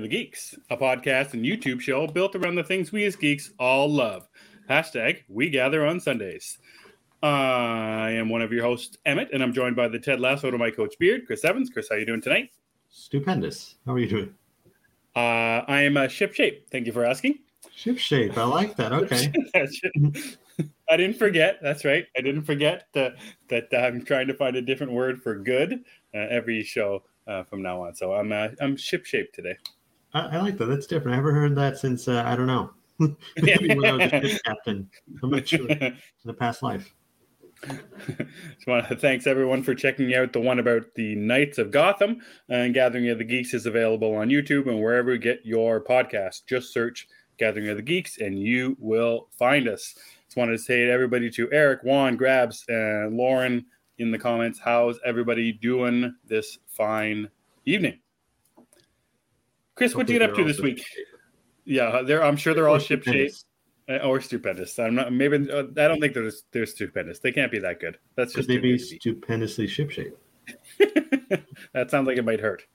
of the Geeks, a podcast and YouTube show built around the things we as geeks all love. Hashtag We Gather on Sundays. I am one of your hosts, Emmet, and I'm joined by the Ted Lasso to my coach Beard, Chris Evans. Chris, how are you doing tonight? Stupendous. How are you doing? Uh, I am a ship shape. Thank you for asking. Ship shape. I like that. Okay. I didn't forget. That's right. I didn't forget uh, that I'm trying to find a different word for good uh, every show uh, from now on. So I'm uh, I'm ship shape today. I, I, like that. That's different. I haven't heard that since uh, I don't know. Maybe when I was a ship captain. I'm not sure. In the past life. Just want to thanks everyone for checking out the one about the Knights of Gotham and Gathering of the Geeks is available on YouTube and wherever you get your podcast. Just search Gathering of the Geeks and you will find us. Just wanted to say to everybody to Eric, Juan, Grabs, and Lauren in the comments, how's everybody doing this fine evening? Chris, what do you get up to this week? Yeah, they're, I'm sure they're all ship shape uh, or stupendous. I'm not. Maybe uh, I don't think they're they're stupendous. They can't be that good. That's just maybe stupendously ship shape. that sounds like it might hurt.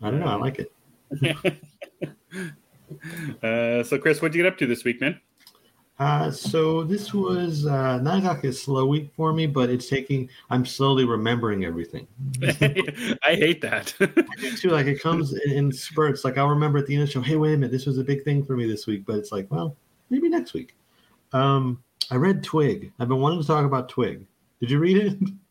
I don't know. I like it. uh, so, Chris, what did you get up to this week, man? Uh, so this was uh, not exactly a slow week for me, but it's taking. I'm slowly remembering everything. I hate that. I do too. Like it comes in, in, spurts. Like I'll remember at the end of the show, hey, wait a minute, this was a big thing for me this week. But it's like, well, maybe next week. Um, I read Twig. I've been wanting to talk about Twig. Did you read it?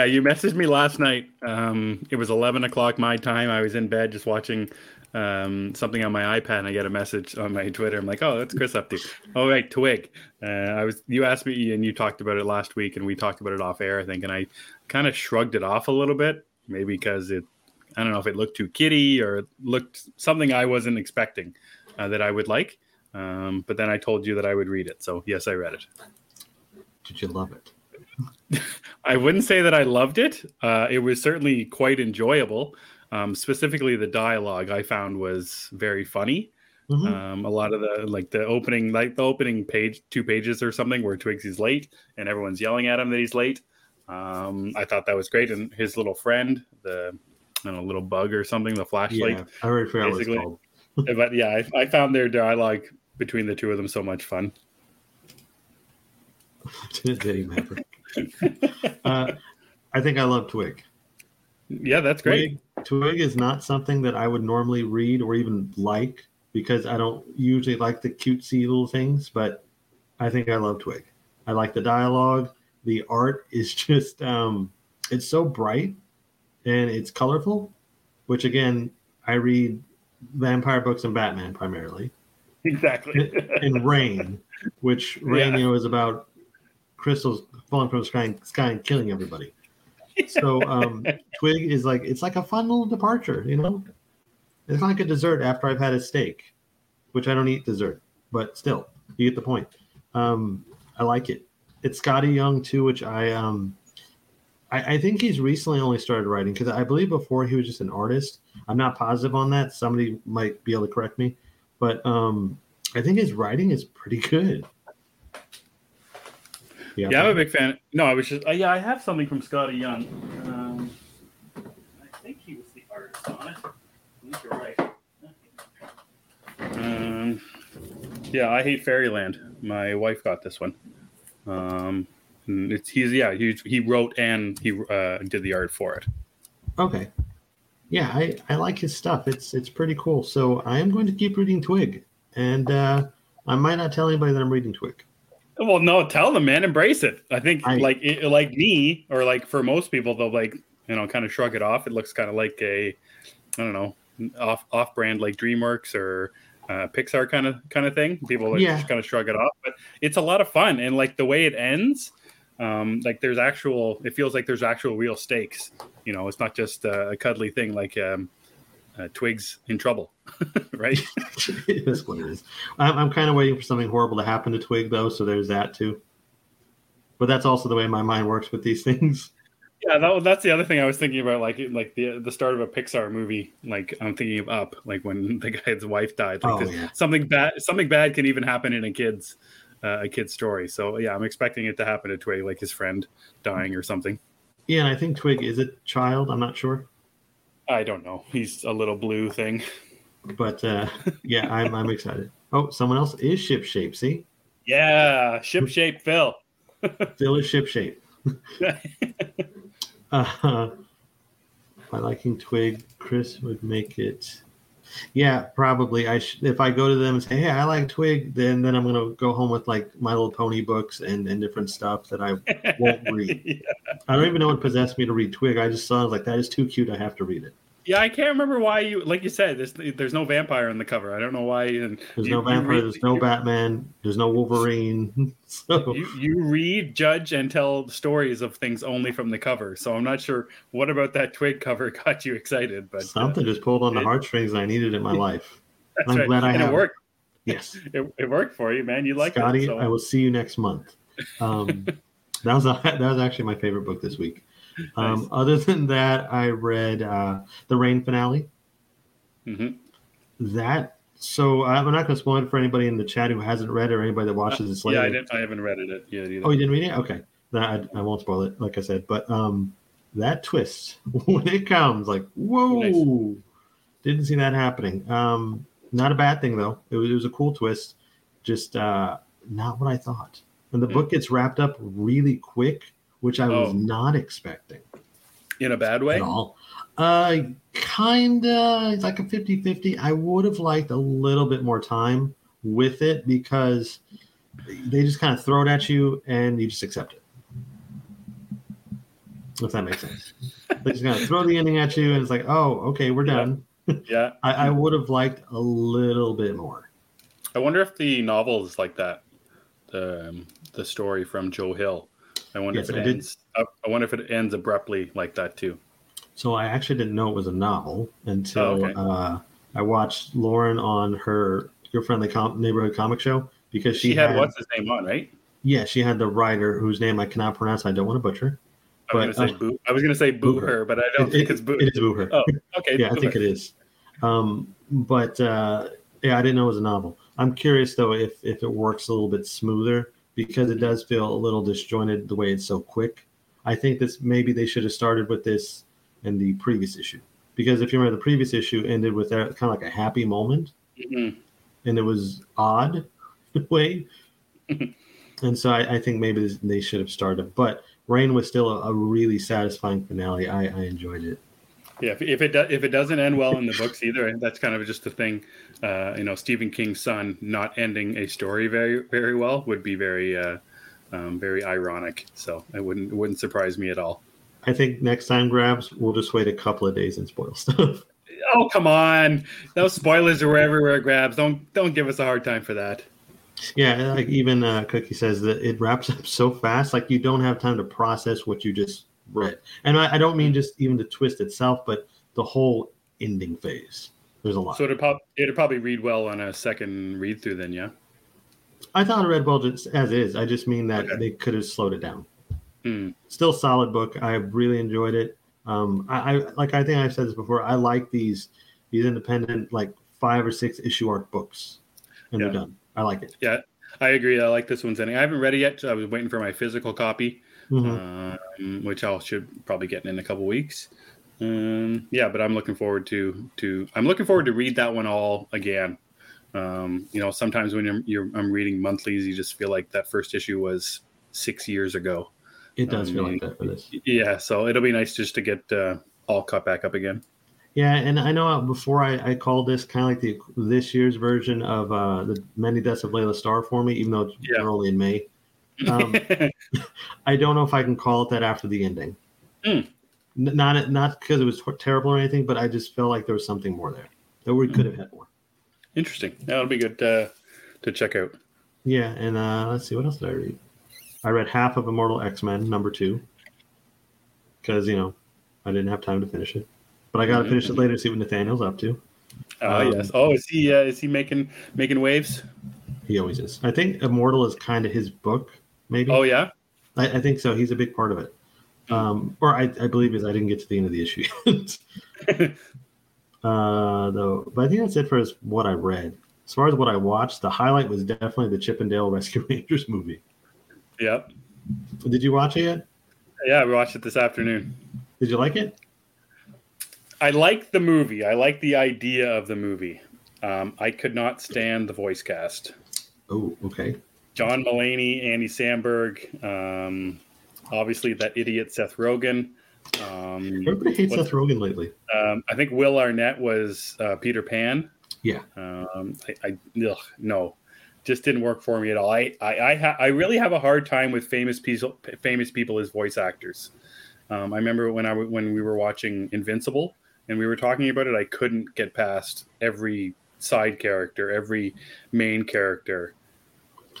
Yeah, you messaged me last night. Um, it was 11 o'clock my time. I was in bed just watching um, something on my iPad and I get a message on my Twitter. I'm like, oh, that's Chris up to. oh, right, Twig. Uh, I was you asked me and you talked about it last week and we talked about it off air, I think, and I kind of shrugged it off a little bit, maybe because it I don't know if it looked too kitty or looked something I wasn't expecting uh, that I would like. Um, but then I told you that I would read it, so yes, I read it. Did you love it? I wouldn't say that I loved it. Uh, it was certainly quite enjoyable. Um, specifically, the dialogue I found was very funny. Mm-hmm. Um, a lot of the like the opening, like the opening page, two pages or something, where Twigs late and everyone's yelling at him that he's late. Um, I thought that was great, and his little friend, the don't know, little bug or something, the flashlight. Yeah, I already forgot what it's called. but yeah, I, I, found their dialogue between the two of them so much fun. Maverick. Uh, I think I love Twig. Yeah, that's great. Twig, Twig is not something that I would normally read or even like because I don't usually like the cutesy little things, but I think I love Twig. I like the dialogue. The art is just um it's so bright and it's colorful, which again, I read vampire books and Batman primarily. Exactly. and Rain, which Rain, yeah. you know, is about crystals falling from the sky, sky and killing everybody. So um, Twig is like it's like a fun little departure, you know. It's like a dessert after I've had a steak, which I don't eat dessert, but still, you get the point. Um, I like it. It's Skottie Young too, which I um, I, I think he's recently only started writing because I believe before he was just an artist. I'm not positive on that. Somebody might be able to correct me, but um, I think his writing is pretty good. Yeah, yeah, I'm a big fan. No, I was just uh, yeah, I have something from Skottie Young. Um, I think he was the artist on it. I think you're right. Um, yeah, I hate Fairyland. My wife got this one. Um, it's he's yeah he he wrote and he uh, did the art for it. Okay. Yeah, I, I like his stuff. It's it's pretty cool. So I am going to keep reading Twig, and uh, I might not tell anybody that I'm reading Twig. Well, no, tell them, man. Embrace it. I think, I, like, it, like me, or like for most people, they'll like, you know, kind of shrug it off. It looks kind of like a, I don't know, off off brand like DreamWorks or uh, Pixar kind of kind of thing. People yeah. just kind of shrug it off, but it's a lot of fun. And like the way it ends, um, like there's actual. It feels like there's actual real stakes. You know, it's not just a cuddly thing like um, uh, Twigs in trouble, right? it is what it is. I'm, I'm kind of waiting for something horrible to happen to Twig, though, so there's that too. But that's also the way my mind works with these things. Yeah, that, that's the other thing I was thinking about, like like the the start of a Pixar movie. Like I'm thinking of Up, like when the guy's wife died. Like oh, yeah. something bad, something bad can even happen in a kid's uh, a kid's story. So yeah, I'm expecting it to happen to Twig, like his friend dying or something. Yeah, and I think Twig is a child. I'm not sure. I don't know. He's a little blue thing. But uh, yeah, I'm I'm excited. Oh, someone else is ship shape. See, Yeah, ship shape Phil. Phil is ship shape. Uh, by liking Twig, Chris would make it. Yeah, probably. I sh- if I go to them and say, "Hey, I like Twig," then then I'm gonna go home with like My Little Pony books and and different stuff that I won't read. yeah. I don't even know what possessed me to read Twig. I just saw it, like, that is too cute. I have to read it. Yeah, I can't remember why you, like you said, there's there's no vampire on the cover. I don't know why. And There's you- no vampire. read- there's no Batman. There's no Wolverine. So You, you read, judge, and tell stories of things only from the cover. So I'm not sure what about that twig cover got you excited, but uh, something just pulled on the it- heartstrings I needed in my life. that's I'm right. glad I and have it it. worked. Yes, It, it worked for you, man. You like Skottie, it. So. I will see you next month. Um, that was a, that was actually my favorite book this week. Um, Nice. Other than that, I read uh, the Rain finale. Mhm. That so I'm not going to spoil it for anybody in the chat who hasn't read it or anybody that watches this later. Yeah, I didn't. I haven't read it yet either. Oh, you didn't read it? Okay. No, I, I won't spoil it, like I said. But um, that twist when it comes, like, whoa, Nice. didn't see that happening. Um, not a bad thing though. It was, it was a cool twist, just uh, not what I thought. And the Hmm. book gets wrapped up really quick, which I was Oh. not expecting In a bad way. at all. Uh, kinda, it's like a 50-50. I would have liked a little bit more time with it because they just kind of throw it at you and you just accept it. If that makes sense. they just kind of throw the ending at you and it's like, oh, okay, we're Yeah. done. Yeah. I, I would have liked a little bit more. I wonder if the novel is like that. The um, the story from Joe Hill. I wonder Yes, if it I ends. I I wonder if it ends abruptly like that too. So I actually didn't know it was a novel until Oh, okay. uh, I watched Lauren on her Your Friendly Com- Neighborhood Comic Show because she, She had what's his name on, right? Yeah, she had the writer whose name I cannot pronounce. I don't want to butcher. I was gonna say uh, boo. I was gonna say boo Boo her. her, but I don't It- think it's boo. It is Booher. Oh, okay. yeah, I think it is. Um, but uh, yeah, I didn't know it was a novel. I'm curious though if if it works a little bit smoother because it does feel a little disjointed the way it's so quick. I think this maybe they should have started with this in the previous issue because if you remember the previous issue ended with that kind of like a happy moment Mhm. and it was odd a way. and so I, I think maybe this- they should have started. But Rain was still a, a really satisfying finale. I, I enjoyed it. Yeah, if, if it do, if it doesn't end well in the books either, that's kind of just the thing. Uh, you know, Stephen King's son not ending a story very very well would be very uh, um, very ironic. So it wouldn't it wouldn't surprise me at all. I think next time, Grabs, we'll just wait a couple of days and spoil stuff. Oh come on, those spoilers are everywhere. Grabs, don't don't give us a hard time for that. yeah, like even uh, Cookie says that it wraps up so fast, like you don't have time to process what you just read. And I, I don't mean just even the twist itself, but the whole ending phase. There's a lot. So it'd, prob- it'd probably read well on a second read through. Then yeah. I thought it read well just as is. I just mean that Okay. they could have slowed it down. Hmm. Still solid book. I really enjoyed it. Um, I, I like. I think I've said this before. I like these these independent like five or six issue arc books, and Yeah. they're done. I like it. Yeah, I agree. I like this one's ending. I haven't read it yet. So I was waiting for my physical copy. Mhm. um, which I should probably get in a couple weeks. Um, yeah, but I'm looking forward to to I'm looking forward to read that one all again. Um, you know, sometimes when you're, you're I'm reading monthlies, you just feel like that first issue was six years ago. It does feel like that for this. Yeah, so it'll be nice just to get uh, all caught back up again. Yeah, and I know before I, I called this kind of like the this year's version of uh, the Many Deaths of Laila Starr for me, even though it's Yeah. only in May. Um, I don't know if I can call it that after the ending. Hmm. N- Not not because it was terrible or anything, but I just felt like there was something more there that we could have had more. Interesting. That'll be good uh, to check out. Yeah, and uh, let's see what else did I read. I read half of Immortal X Men number two because you know I didn't have time to finish it, but I got to finish it later to see what Nathaniel's up to. Oh Um, yes. Oh, is he uh, is he making making waves? He always is. I think Immortal is kind of his book, maybe. Oh yeah. I, I think so. He's a big part of it. Um, or I, I believe is I didn't get to the end of the issue. yet. uh, though, but I think that's it for as what I read. As far as what I watched, the highlight was definitely the Chip 'n Dale Rescue Rangers movie. Yep. Did you watch it yet? Yeah, we watched it this afternoon. Did you like it? I like the movie. I like the idea of the movie. Um, I could not stand the voice cast. Oh, okay. John Mulaney, Andy Samberg, um, obviously that idiot Seth Rogen. Um, Everybody hates Seth Rogen lately. Um, I think Will Arnett was uh, Peter Pan. Yeah. Um, I, I ugh, no, just didn't work for me at all. I I I, ha- I really have a hard time with famous people famous people as voice actors. Um, I remember when I w- when we were watching Invincible and we were talking about it, I couldn't get past every side character, every main character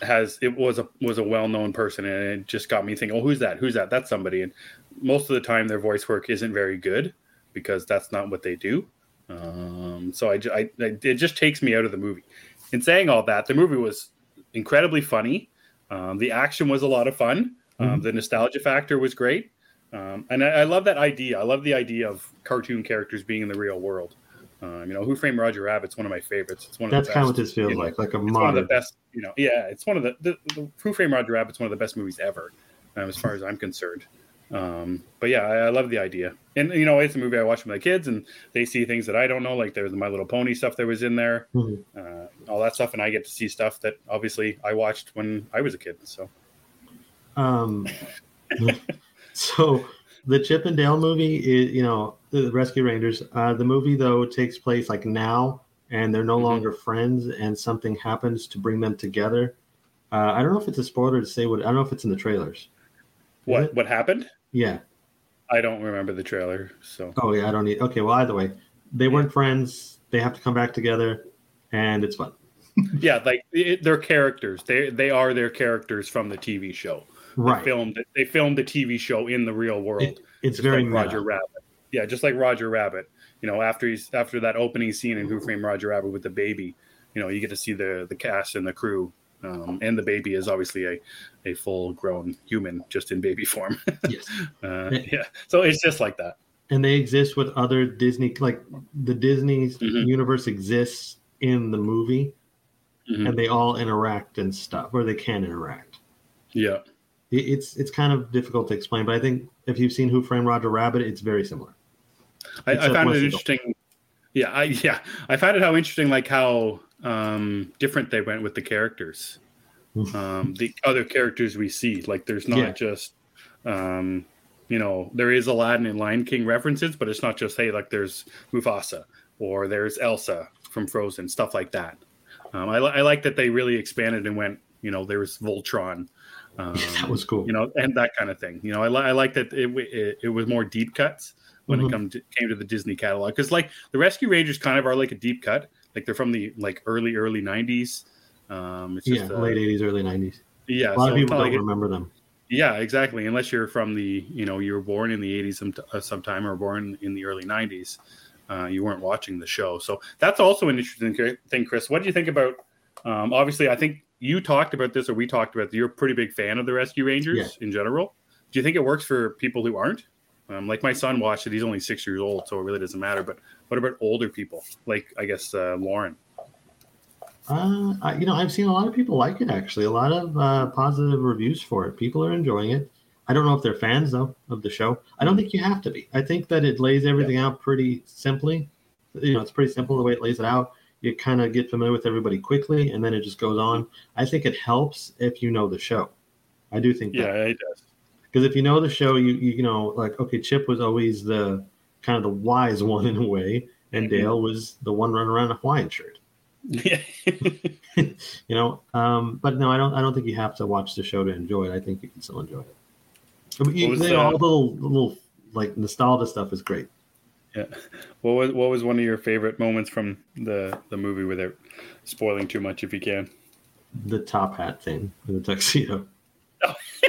has it was a was a well known person, and it just got me thinking, oh, who's that? Who's that? That's somebody. And most of the time, their voice work isn't very good because that's not what they do. Um, so I, I, it just takes me out of the movie. In saying all that, the movie was incredibly funny. Um, the action was a lot of fun. Um, mm-hmm. The nostalgia factor was great. Um, and I, I, love that idea. I love the idea of cartoon characters being in the real world. Um, you know, Who Framed Roger Rabbit's one of my favorites. It's one of that's the kind of what this feels you know, like, like a modern. one of the best. You know, yeah, it's one of the, the, the Who Framed Roger Rabbit's one of the best movies ever, um, as far as I'm concerned. Um, but yeah, I, I, love the idea, and you know, it's a movie I watch with my kids, and they see things that I don't know, like there's the My Little Pony stuff that was in there, mm-hmm. uh, all that stuff, and I get to see stuff that obviously I watched when I was a kid. So, um, so the Chip and Dale movie is, you know, the Rescue Rangers. Uh, the movie though takes place like now, and they're no mm-hmm. longer friends, and something happens to bring them together. Uh, I don't know if it's a spoiler to say what. I don't know if it's in the trailers. What what happened? Yeah, I don't remember the trailer. So. Oh yeah, I don't need. Okay, well either way, they yeah. weren't friends. They have to come back together, and it's fun. yeah, like it, they're characters. They they are their characters from the TV show. Right. They filmed they filmed the TV show in the real world. It, it's very like Roger Rabbit. Yeah, just like Roger Rabbit. You know, after he's after that opening scene in Who Framed Roger Rabbit with the baby, you know, you get to see the the cast and the crew. Um, and the baby is obviously a, a full grown human just in baby form. yes. Uh, yeah. So it's just like that. And they exist with other Disney, like the Disney's mm-hmm. universe exists in the movie, mm-hmm. and they all interact and stuff, or they can interact. Yeah it's it's kind of difficult to explain, but I think if you've seen Who Framed Roger Rabbit, it's very similar. I, I found it interesting. Yeah, I yeah, I found it how interesting, like how um, different they went with the characters. um, the other characters we see, like there's not yeah. just, um, you know, there is Aladdin and Lion King references, but it's not just hey, like there's Mufasa or there's Elsa from Frozen, stuff like that. Um, I, I like that they really expanded and went, you know, there was Voltron um, that was cool. You know, and that kind of thing. You know, I, li- I like that it, it, it was more deep cuts when mm-hmm. it come to, came to the Disney catalog because like the Rescue Rangers kind of are like a deep cut. Like they're from the like early early nineties. Um, it's just, yeah, uh, late eighties, early nineties. Yeah, a lot so of people don't like remember it, them. Yeah, exactly. Unless you're from the you know you were born in the eighties some, uh, sometime or born in the early nineties. Uh, you weren't watching the show, so that's also an interesting thing, Chris. What do you think about? Um, obviously, I think you talked about this, or we talked about. This, you're a pretty big fan of the Rescue Rangers yeah. in general. Do you think it works for people who aren't? Um, like my son watched it. He's only six years old, so it really doesn't matter. But what about older people? Like I guess uh, Lauren. Uh, I, you know, I've seen a lot of people like it. Actually, a lot of uh, positive reviews for it. People are enjoying it. I don't know if they're fans though of the show. I don't think you have to be. I think that it lays everything yeah. out pretty simply. You know, it's pretty simple the way it lays it out you kind of get familiar with everybody quickly and then it just goes on. I think it helps if you know the show. I do think yeah, that. it does. Because if you know the show, you, you, you know like okay, Chip was always the kind of the wise one in a way, and mm-hmm. Dale was the one running around in a Hawaiian shirt. Yeah. you know, um, but no, I don't. I don't think you have to watch the show to enjoy it. I think you can still enjoy it. But you, you know, all the little, little like nostalgia stuff is great. Yeah. What was what was one of your favorite moments from the the movie without spoiling too much if you can? The top hat thing, the tuxedo. Oh.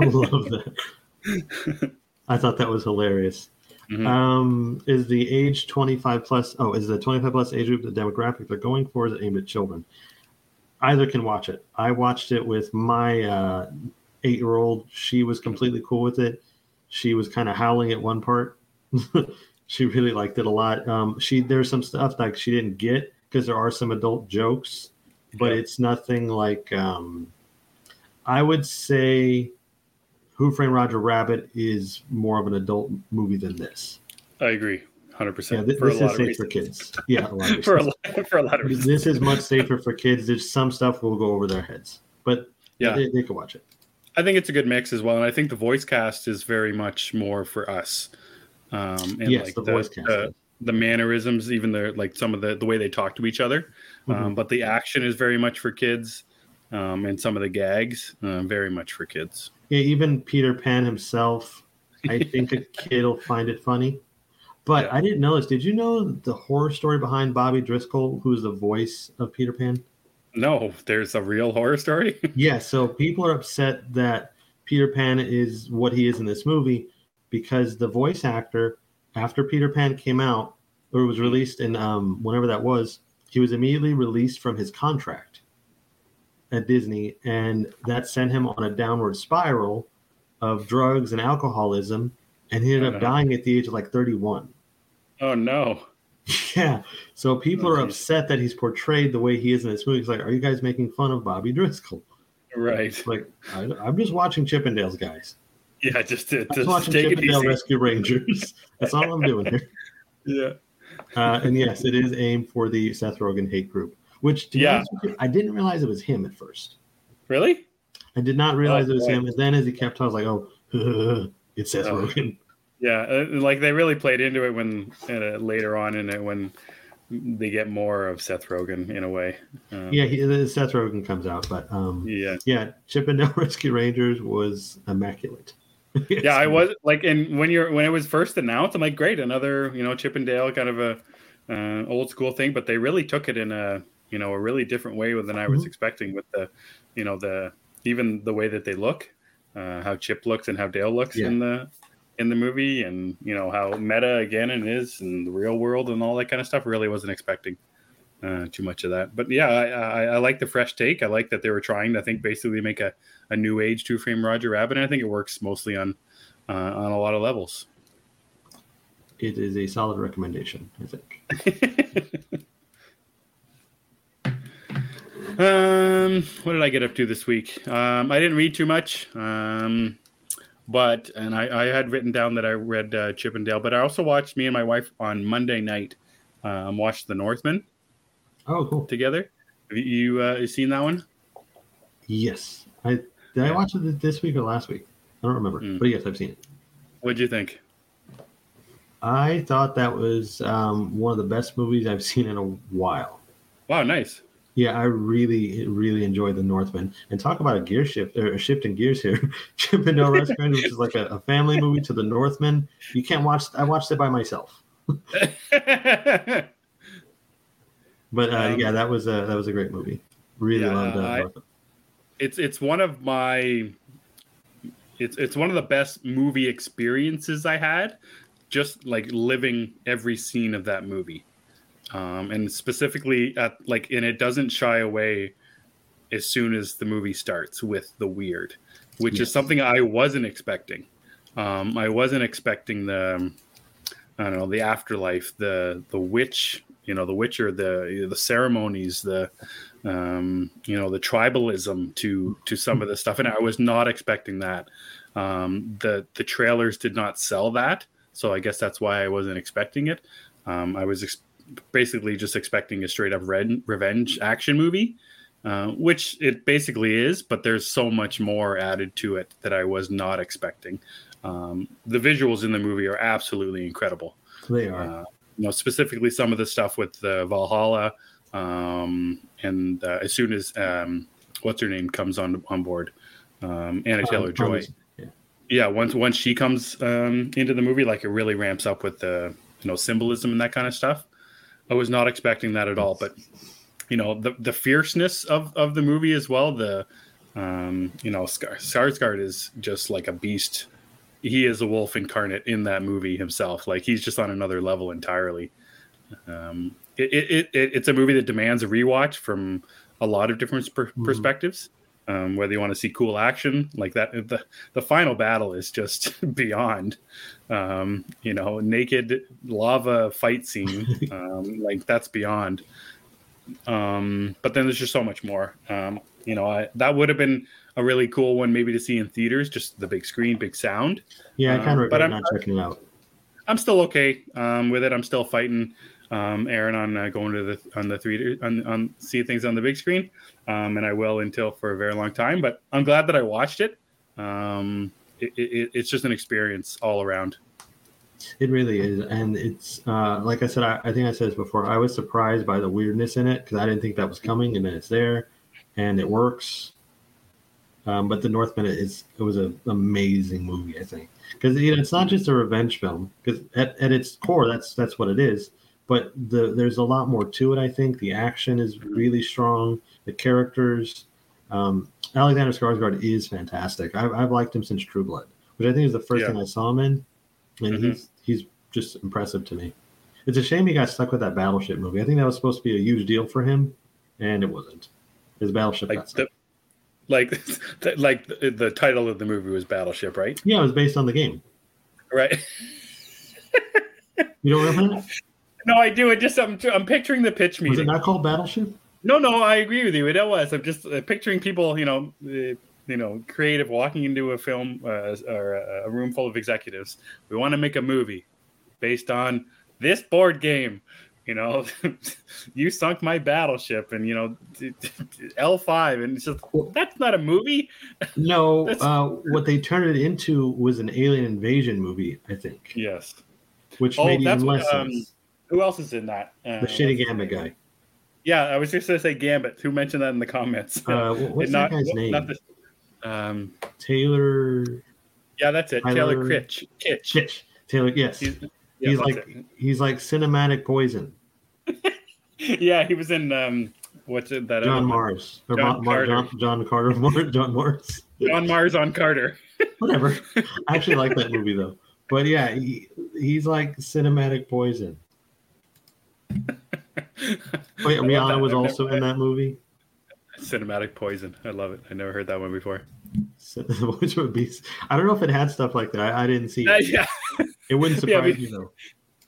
I love that. I thought that was hilarious. Mm-hmm. Um, is the age 25 plus oh is the 25 plus age group the demographic they're going for is it aimed at children either can watch it i watched it with my uh, eight year old she was completely cool with it she was kind of howling at one part she really liked it a lot. Um, she there's some stuff like she didn't get because there are some adult jokes, but it's nothing like. Um, I would say, Who Framed Roger Rabbit is more of an adult movie than this. I agree, hundred Yeah, percent. th- For this is safe for kids. Yeah, a lot of For a lot, for a lot of reasons. This is much safer for kids. There's some stuff will go over their heads, but Yeah. they, they can watch it. I think it's a good mix as well, and I think the voice cast is very much more for us. Um, and Yes, like the voice cast is. the mannerisms, even the like some of the the way they talk to each other. Um, Mhm. but the action is very much for kids, um, and some of the gags uh, very much for kids. Yeah, even Peter Pan himself, I think a kid will find it funny. But Yeah. I didn't know this. Did you know the horror story behind Bobby Driscoll, who's the voice of Peter Pan? No, there's a real horror story. Yeah, so people are upset that Peter Pan is what he is in this movie because the voice actor, after Peter Pan came out or was released in um, whenever that was, he was immediately released from his contract at Disney, and that sent him on a downward spiral of drugs and alcoholism, and he ended Oh, up dying at the age of like 31. oh no. Yeah, so people Oh, are geez. upset that he's portrayed the way he is in this movie. It's like, are you guys making fun of Bobby Driscoll? Right. It's like, I, I'm just watching Chippendales, guys. Yeah, just to, just watching take it easy. Rescue Rangers. That's all I'm doing here. Yeah. Uh, and yes, it is aimed for the Seth Rogen hate group. Which, to be Yeah. honest with you, I didn't realize it was him at first. Really? I did not realize Oh, it was boy. him. And then as he kept talking, I was like, oh, it's Seth Oh. Rogen. Yeah, uh, like they really played into it when uh, later on in it when they get more of Seth Rogen in a way. Um, Yeah, he, the Seth Rogen comes out. But um, yeah, yeah, Chip 'n Dale Rescue Rangers was immaculate. yeah. I was like, and when you're when it was first announced, I'm like, great, another you know Chippendale kind of a uh, old school thing, but they really took it in a you know a really different way than I was Mhm. expecting with the you know the even the way that they look, uh, how Chip looks and how Dale looks Yeah. in the in the movie, and you know how meta again it is in the real world and all that kind of stuff. Really wasn't expecting uh, too much of that, but yeah, I, I, I like the fresh take. I like that they were trying to I think basically make a, a new age Two Frame Roger Rabbit. And I think it works mostly on uh, on a lot of levels. It is a solid recommendation, I think. Um, what did I get up to this week? Um, I didn't read too much. Um, but and I, I had written down that I read uh, Chippendale, but I also watched me and my wife on Monday night. Um, watched The Northman Oh, cool. together. Have you, uh, you seen that one? Yes. I Did I watch it this week or last week? I don't remember. Mm. But yes, I've seen it. What'd you think? I thought that was um, one of the best movies I've seen in a while. Wow, nice. Yeah, I really, really enjoyed The Northman. And talk about a gear shift or a shift in gears here. Chip 'n Dale Rescue Rangers, which is like a, a family movie to The Northman. You can't watch. I watched it by myself. But uh, Um, yeah, that was a that was a great movie. Really Yeah, loved uh, I- Northman. it's it's one of my it's it's one of the best movie experiences I had just like living every scene of that movie um and specifically at like and it doesn't shy away as soon as the movie starts with the weird which Yes. is something I wasn't expecting um I wasn't expecting the I don't know the afterlife the the witch you know the witcher the the ceremonies the um, you know, the tribalism to to some of the stuff, and I was not expecting that. Um, the the trailers did not sell that, so I guess that's why I wasn't expecting it. Um, I was ex- basically just expecting a straight up red, revenge action movie, uh, which it basically is, but there's so much more added to it that I was not expecting. Um, the visuals in the movie are absolutely incredible They are. uh, you know specifically some of the stuff with the Valhalla, um, and uh, as soon as um, what's her name comes on on board, um, Anya Taylor-Joy. yeah. Yeah, once once she comes um, into the movie, like it really ramps up with the you know symbolism and that kind of stuff. I was not expecting that at all, but you know the the fierceness of of the movie as well. The um, you know Skar- Skarsgård is just like a beast. He is a wolf incarnate in that movie himself. Like he's just on another level entirely. Um, it, it, it, it- it's a movie that demands a rewatch from a lot of different per- Mhm. perspectives. Um, whether you want to see cool action like that, the the final battle is just beyond. Um, you know, naked lava fight scene, um, like that's beyond. Um, but then there's just so much more. Um, you know, I, that would have been a really cool one maybe to see in theaters, just the big screen, big sound. Yeah, I kind of but I'm- not checking it out. I'm still okay um, with it. I'm still fighting um, Aaron on uh, going to the on the three on, on see things on the big screen, um, and I will until for a very long time. But I'm glad that I watched it. Um, it, it it's just an experience all around. It really is, and it's uh, like I said. I, I think I said this before. I was surprised by the weirdness in it because I didn't think that was coming, and then it's there, and it works. Um, but the Northman is it was an amazing movie, I think, because you know it's not just a revenge film. Because at, at its core, that's that's what it is. But the there's a lot more to it. I think the action is really strong. The characters, um, Alexander Skarsgård is fantastic. I've, I've liked him since True Blood, which I think is the first Yeah. thing I saw him in, and Mhm. he's he's just impressive to me. It's a shame he got stuck with that Battleship movie. I think that was supposed to be a huge deal for him, and it wasn't. His Battleship Like got stuck. the, like the, like the, the title of the movie was Battleship, right? Yeah, it was based on the game. Right. You don't remember that? No, I do. It just I'm I'm picturing the pitch meeting. Was it not called Battleship? No, no, I agree with you. It was. I'm just uh, picturing people, you know, uh, you know, creative walking into a film uh, or a, a room full of executives. We want to make a movie based on this board game. You know, you sunk my battleship, and you know, L five, and it's just that's not a movie. No, uh, what they turned it into was an alien invasion movie, I think, Yes. which Oh, made even less um, sense. Who else is in that? Uh, The shitty Gambit guy. Yeah, I was just gonna say Gambit. Who mentioned that in the comments? Uh, what's And that guy's name? not the- um, Taylor yeah, that's it. Tyler- Taylor Critch. Kitch. Kitsch. Taylor, yes. He's, He's, like it. he's like cinematic poison. yeah, he was in um, what's it that John? Mars. John Ma- Carter. John, John Carter. Mar- John Mars. John Mars on Carter. Whatever. I actually like that movie though. But yeah, he, he's like cinematic poison. Love Rihanna was also in that movie. Cinematic Poison. I love it. I never heard that one before. Which would be, I don't know if it had stuff like that. I, I didn't see Uh, it. yeah, It wouldn't Yeah, surprise we- me though.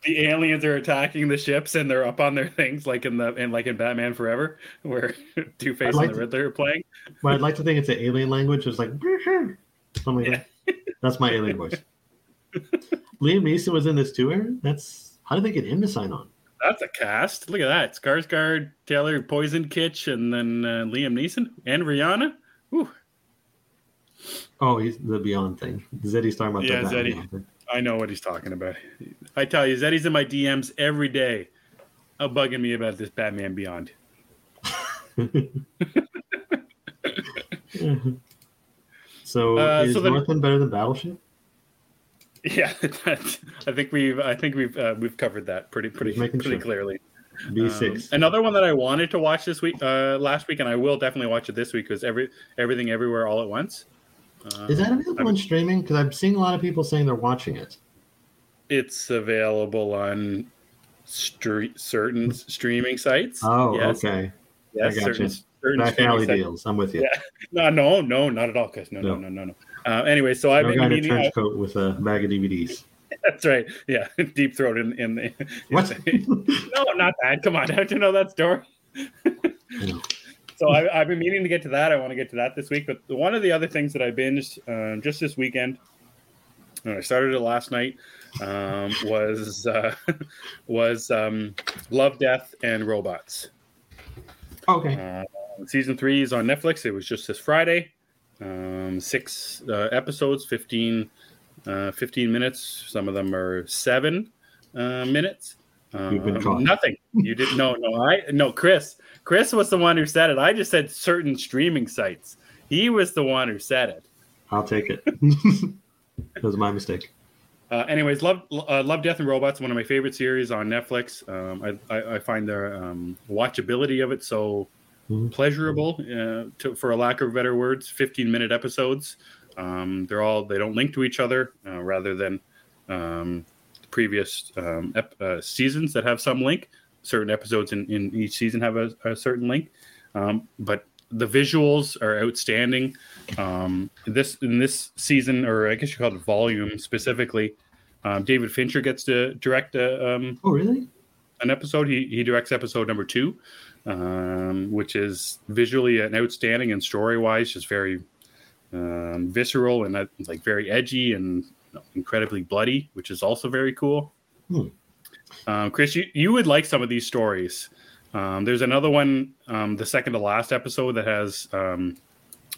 the aliens are attacking the ships and they're up on their things, like in the in like in Batman Forever, where Two Face like and the to- Riddler are playing. But I'd like to think it's an alien language. It's like something like that. That's my alien voice. Liam Neeson was in this too, Aaron. That's how did they get him to sign on? That's a cast. Look at that. Skarsgård, Taylor, Poison Kitsch, and then uh, Liam Neeson and Rihanna. Whew. Oh, he's the Beyond thing. Zeddy's talking about Yeah, the Batman Zeddy. I know what he's talking about. I tell you, Zeddy's in my DMs every day, uh, bugging me about this Batman Beyond. so Uh, is so then- Northland better than Battleship? Yeah, I think we've I think we've uh, we've covered that pretty pretty pretty sure. clearly. B Um, six. another one that I wanted to watch this week, uh, last week, and I will definitely watch it this week was every everything everywhere all at once. Um, is that available on streaming? Because I'm seeing a lot of people saying they're watching it. It's available on stre- certain streaming sites. Oh, yes, okay. yes, I gotcha. certain, certain Back alley sites. deals. I'm with you. Yeah. No, no, no, not at all. Cause no, no, No. no, no, no. Uh, anyway, so I've No been guy in a trench coat with a bag of DVDs. That's right. Yeah, deep throat in in the. What? no, not that. Come on, don't you know that story? So I, I've been meaning to get to that. I want to get to that this week. But one of the other things that I binged um, just this weekend, and I started it last night, um, was uh, was um, Love, Death, and Robots. okay. Uh, season three is on Netflix. It was just this Friday. Um, six uh, episodes, 15, uh, 15 minutes. Some of them are seven uh, minutes. You've been Um, caught. Nothing. You didn't. No, no. I no. Chris. Chris was the one who said it. I just said certain streaming sites. He was the one who said it. I'll take it. that was my mistake. Uh, anyways, love, uh, love, Death and Robots, one of my favorite series on Netflix. Um, I, I, I find the um, watchability of it so Mhm. pleasurable, uh, to, for a lack of better words. Fifteen minute episodes. Um, they're all they don't link to each other, uh, rather than um, previous um, ep- uh, seasons that have some link. Certain episodes in, in each season have a, a certain link, um, but the visuals are outstanding. Um, this in this season, or I guess you call it volume specifically, um, David Fincher gets to direct a, um, Oh, really? an episode. He he directs episode number two, um, which is visually an outstanding and story wise, just very um, visceral and uh, like very edgy and incredibly bloody, which is also very cool. Hmm. Um, Chris, you, you would like some of these stories. Um, there's another one, um, the second to last episode that has um,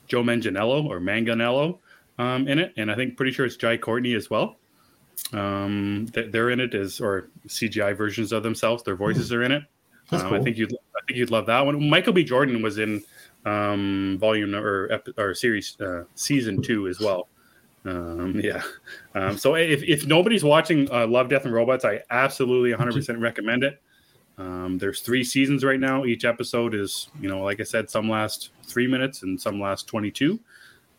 Joe Manganiello or Manganello um, in it, and I think pretty sure it's Jai Courtney as well. Um, they're in it as or CGI versions of themselves. Their voices are in it. Um, cool. I think you'd I think you'd love that one. Michael B. Jordan was in um, volume or or series uh, season two as well. Um, yeah. Um, so if, if nobody's watching uh, Love, Death, and Robots, I absolutely 100% recommend it. Um, there's three seasons right now. Each episode is, you know, like I said, some last three minutes and some last 22.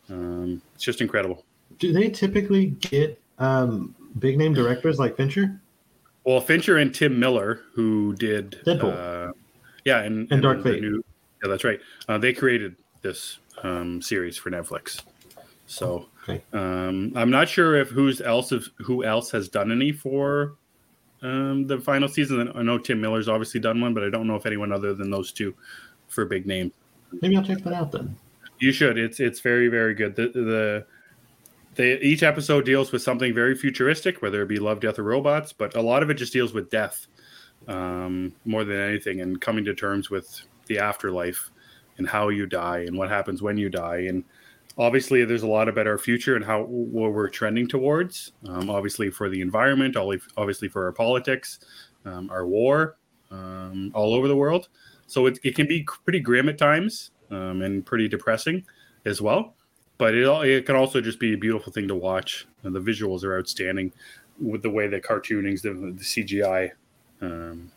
Um, it's just incredible. Do they typically get um, big name directors like Fincher? Well, Fincher and Tim Miller, who did Deadpool. uh, yeah, and, And Dark the Fate. new- yeah, that's right. Uh, they created this um, series for Netflix. So Okay. um, I'm not sure if who's else if, who else has done any for um, the final season. I know Tim Miller's obviously done one, but I don't know if anyone other than those two for a big name. Maybe I'll check that out then. You should. It's it's very very good. The the they each episode deals with something very futuristic, whether it be love, death, or robots, but a lot of it just deals with death um, more than anything, and coming to terms with the afterlife and how you die and what happens when you die. And obviously, there's a lot about our future and how what we're trending towards. Um, obviously, for the environment, obviously for our politics, um, our war, um, all over the world. So it, it can be pretty grim at times um, and pretty depressing as well. But it, it can also just be a beautiful thing to watch. And the visuals are outstanding with the way the cartoonings, the, the CGI, um,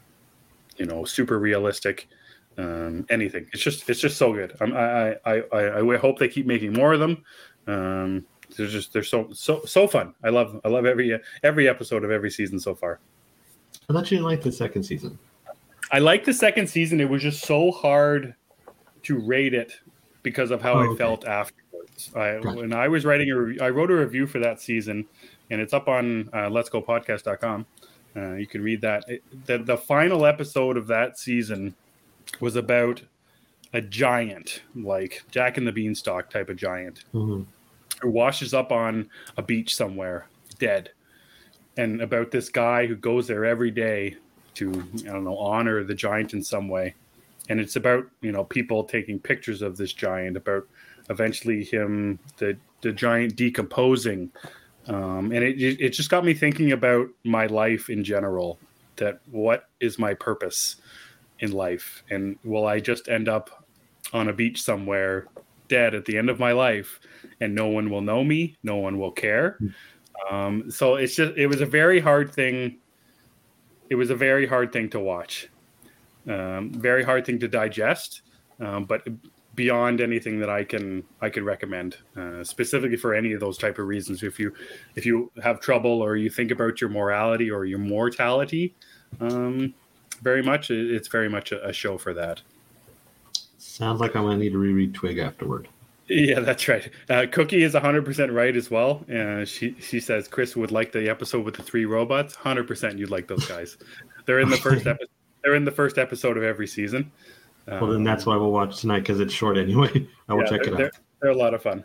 you know, super realistic. Um, anything. It's just it's just so good. I'm, I, I I I hope they keep making more of them. Um, they're just they're so so so fun. I love I love every every episode of every season so far. I thought you didn't like the second season. I liked the second season. It was just so hard to rate it because of how Oh, I okay. felt afterwards. I, Gotcha. When I was writing a, re- I wrote a review for that season, and it's up on uh, Let's Go Podcast.com. Uh, you can read that. It, the the final episode of that season was about a giant, like Jack and the Beanstalk type of giant, Mhm. who washes up on a beach somewhere, dead. And about this guy who goes there every day to, I don't know, honor the giant in some way. And it's about, you know, people taking pictures of this giant, about eventually him, the, the giant decomposing. Um, and it, it just got me thinking about my life in general that what is my purpose in life? And will I just end up on a beach somewhere dead at the end of my life and no one will know me no one will care? Um, so it's just it was a very hard thing it was a very hard thing to watch. Um, very hard thing to digest um, but beyond anything that i can i can recommend uh, specifically for any of those type of reasons. If you if you have trouble or you think about your morality or your mortality um, very much it's very much a, a show for that Sounds like I'm going to need to reread Twig afterward. Yeah, that's right. Uh, Cookie is 100% right as well. Uh, she she says Chris would like the episode with the three robots. 100% you'd like those guys. They're in the first episode. They're in the first episode of every season. Well, then that's why we'll watch tonight because it's short anyway. I will Um, yeah, check they're, it They're, out. they're a lot of fun.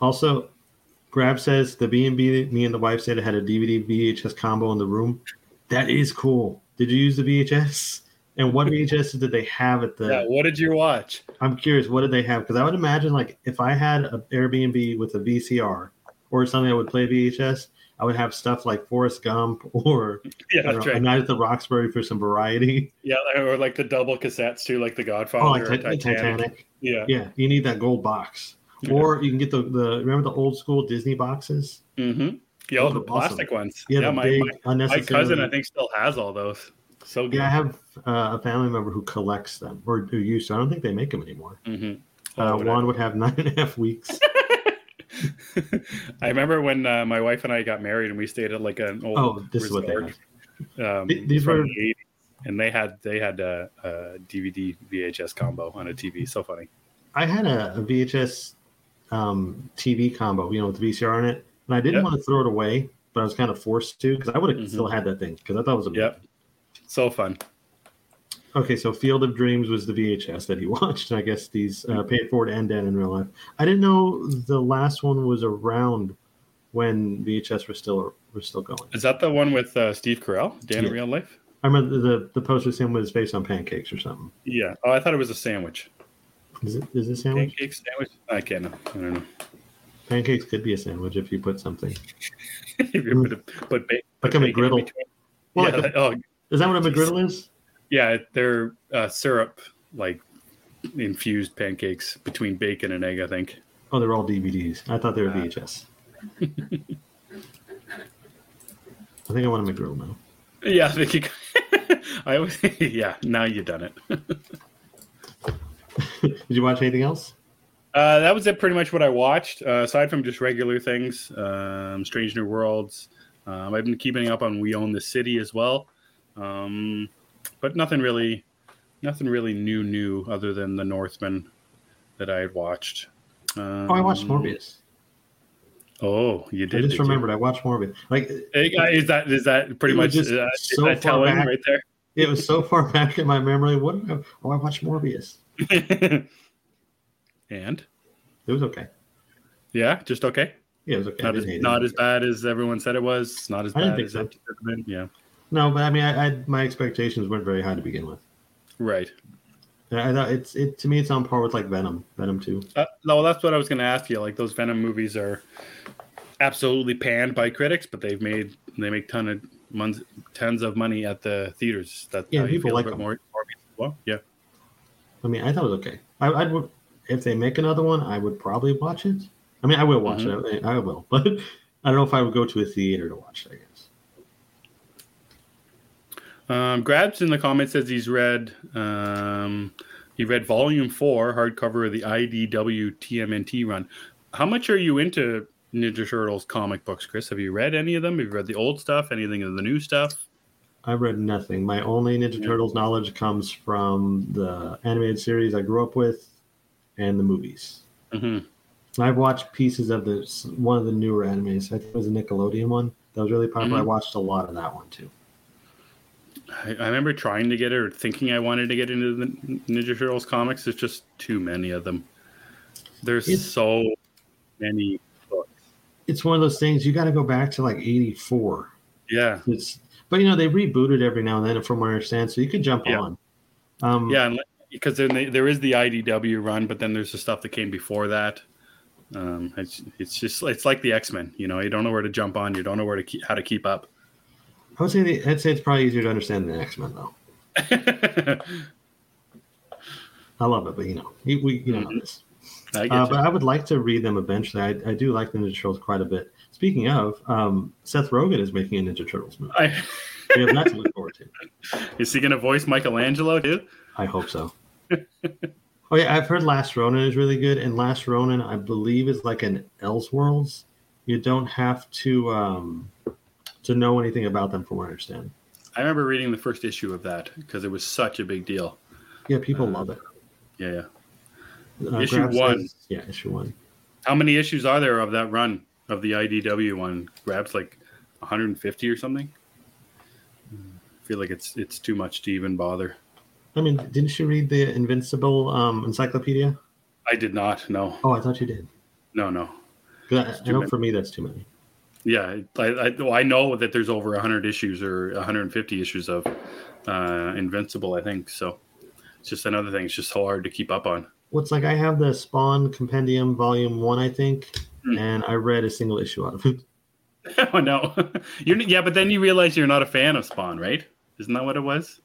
Also, Grab says the B and B me and the wife said it had a DVD VHS combo in the room. That is cool. Did you use the VHS? And what VHS did they have at the? Yeah, what did you watch? I'm curious. What did they have? Because I would imagine like if I had an Airbnb with a VCR or something that would play VHS, I would have stuff like Forrest Gump or Yeah, I that's know, a right. Night at the Roxbury for some variety. Yeah, or like the double cassettes too, like The Godfather Oh, like or Titanic. Titanic. Yeah. Yeah, you need that gold box. Yeah. Or you can get the, the remember the old school Disney boxes? Mm-hmm. Yeah, the are awesome. plastic ones. Yeah, Yeah, my, big my, my cousin I think still has all those. So good. Yeah, I have uh, a family member who collects them or who used to. I don't think they make them anymore. Mhm. Uh, I- would have nine and a half weeks. I remember when uh, my wife and I got married and we stayed at like an old Oh, this is what they resort, um, these were- the 80s, and they had they had a, a DVD VHS combo on a TV. So funny. I had a, a VHS um, TV combo, you know, with the VCR in it, and I didn't Yep. want to throw it away, but I was kind of forced to because I would have Mhm. still had that thing because I thought it was amazing. Yep. So fun. Okay, so Field of Dreams was the VHS that he watched. and I guess these uh, paid forward and Dan in real life. I didn't know the last one was around when VHS were still were still going. Is that the one with uh, Steve Carell, Dan in Real Life? I remember the the poster was him with his face on pancakes or something. Yeah. Oh, I thought it was a sandwich. Is it is it a sandwich? Pancake sandwich? I can't know. I don't know. Pancakes could be a sandwich if you put something. if you put, put, ba- Like put a bacon McGriddle. Well, yeah, like a- oh, is that what a McGriddle is? yeah, they're uh, syrup, like infused pancakes between bacon and egg, I think. Oh, they're all DVDs. I thought they were Uh, VHS. I think I want a McGriddle now. Yeah, I think you. I always, yeah. Now you've done it. Did you watch anything else? Uh, that was it. Pretty much what I watched. Uh, aside from just regular things, um, Strange New Worlds. Um, I've been keeping up on We Own the City as well, um, but nothing really, nothing really new, new other than the Northman that I had watched. Um, Oh, I watched Morbius. Oh, you did. I just did you? remembered I watched Morbius. Like uh, Is that is that pretty much just uh, so that telling back. right there? it was so far back in my memory. What? did I- Oh, I watched Morbius. and It was okay. yeah, just okay. Yeah, it was okay. Not as it. as bad as everyone said it was. Not as I bad as so. it could have been. Yeah, No, but I mean, I, I my expectations weren't very high to begin with. right. I thought it's it to me. It's on par with like Venom, Venom Two. Uh, no, that's what I was going to ask you. Like those Venom movies are absolutely panned by critics, but they've made they make ton of mon- tons of money at the theaters. That Yeah, people like them. more, as well. Yeah, I mean, I thought it was okay. I, I'd would- if they make another one, I would probably watch it. I mean, I will watch it. I, I will, but I don't know if I would go to a theater to watch it. I guess. Um, Grabs in the comments says he's read um, he read volume four hardcover of the IDW TMNT run. How much are you into Ninja Turtles comic books, Chris? Have you read any of them? Have you read the old stuff? Anything of the new stuff? I've read nothing. My only Ninja Turtles knowledge comes from the animated series I grew up with and the movies. hmm I've watched pieces of this one of the newer animes. I think it was a Nickelodeon one that was really popular. I Mhm. watched a lot of that one too. I, I remember trying to get it or thinking I wanted to get into the Ninja Turtles comics. There's just too many of them. There's It's- so many books. It's one of those things you got to go back to like '84. Yeah, It's but you know they rebooted every now and then, from what I understand. So you could jump Yeah. on. Um, yeah, because then they, there is the IDW run, but then there's the stuff that came before that. Um, it's it's just it's like the X Men. You know, you don't know where to jump on. You don't know where to keep, how to keep up. I would say the, I'd say it's probably easier to understand than X Men though. I love it, but you know, we, we you know how Mhm. it is. I Uh, but I would like to read them eventually. I, I do like the Ninja Turtles quite a bit. Speaking of, um, Seth Rogen is making a Ninja Turtles movie. I, We have that to look forward to. is he going to voice Michelangelo too? I hope so. Oh yeah, I've heard Last Ronin is really good, and Last Ronin I believe is like an Elseworlds. You don't have to um, to know anything about them, from what I understand. I remember reading the first issue of that because it was such a big deal. Yeah, people Uh, love it. Yeah, yeah. Uh, issue one. says- yeah, issue one. How many issues are there of that run of the IDW one? Grabs like 150 or something. I feel like it's it's too much to even bother. I mean, didn't you read the Invincible um, encyclopedia? I did not. No, Oh, I thought you did. no, no. I, I know many. for me that's too many. Yeah, I, I, well, I know that there's over 100 issues or 150 issues of uh, Invincible. I think so. It's just another thing. It's just so hard to keep up on. What's like I have the Spawn Compendium Volume One, I think, Hmm. and I read a single issue out of it. oh no, you're yeah, but then you realize you're not a fan of Spawn, right? Isn't that what it was?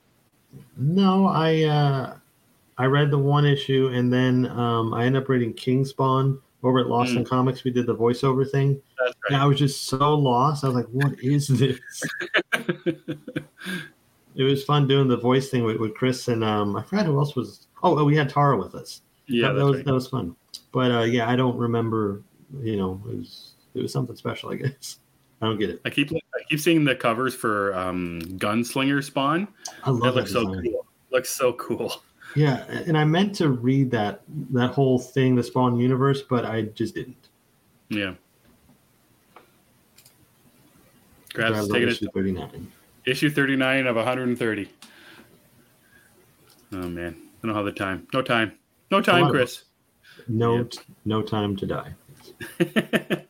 No, I uh, I read the one issue, and then um, I ended up reading King Spawn over at Lost in Comics. We did the voiceover thing, That's and I was just so lost. I was like, "What is this?" it was fun doing the voice thing with, with Chris and um, I forgot who else was. Oh, oh, we had Tara with us. yeah, that, that's was right. that was fun. But uh, yeah, I don't remember. You know, it was it was something special. I guess I don't get it. I keep I keep seeing the covers for um, Gunslinger Spawn. I love That that looks so cool. Looks so cool. Yeah, and I meant to read that that whole thing, the Spawn universe, but I just didn't. Yeah. Grabs Grabs on taking it issue 39. issue 39 of 130. Oh man, I don't have the time. No time. No time, Chris. No, Yeah. no time to die.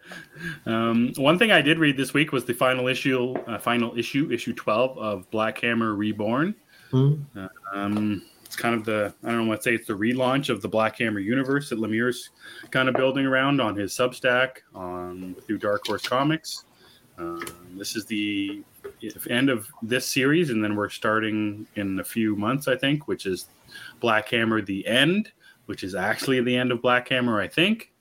um, one thing I did read this week was the final issue, uh, final issue, issue twelve of Black Hammer Reborn. Mm-hmm. Um, it's kind of the I don't know what to say. It's the relaunch of the Black Hammer universe that Lemire's kind of building around on his Substack on through Dark Horse Comics. Um, this is the end of this series, and then we're starting in a few months, I think, which is Black Hammer: The End, which is actually the end of Black Hammer, I think.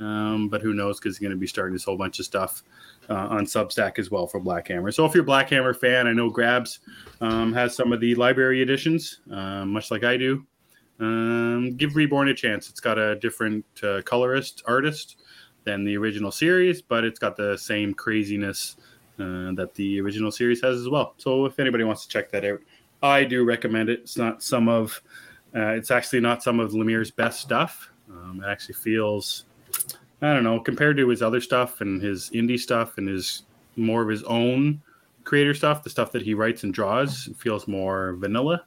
Um, but who knows? Because he's going to be starting this whole bunch of stuff uh, on Substack as well for Black Hammer. So if you're a Black Hammer fan, I know Grabs um, has some of the library editions, uh, much like I do. Um, give Reborn a chance. It's got a different uh, colorist artist than the original series, but it's got the same craziness uh, that the original series has as well. So if anybody wants to check that out, I do recommend it. It's not some of, uh, it's actually not some of Lemire's best stuff. Um, it actually feels I don't know, compared to his other stuff and his indie stuff and his more of his own creator stuff, the stuff that he writes and draws feels more vanilla,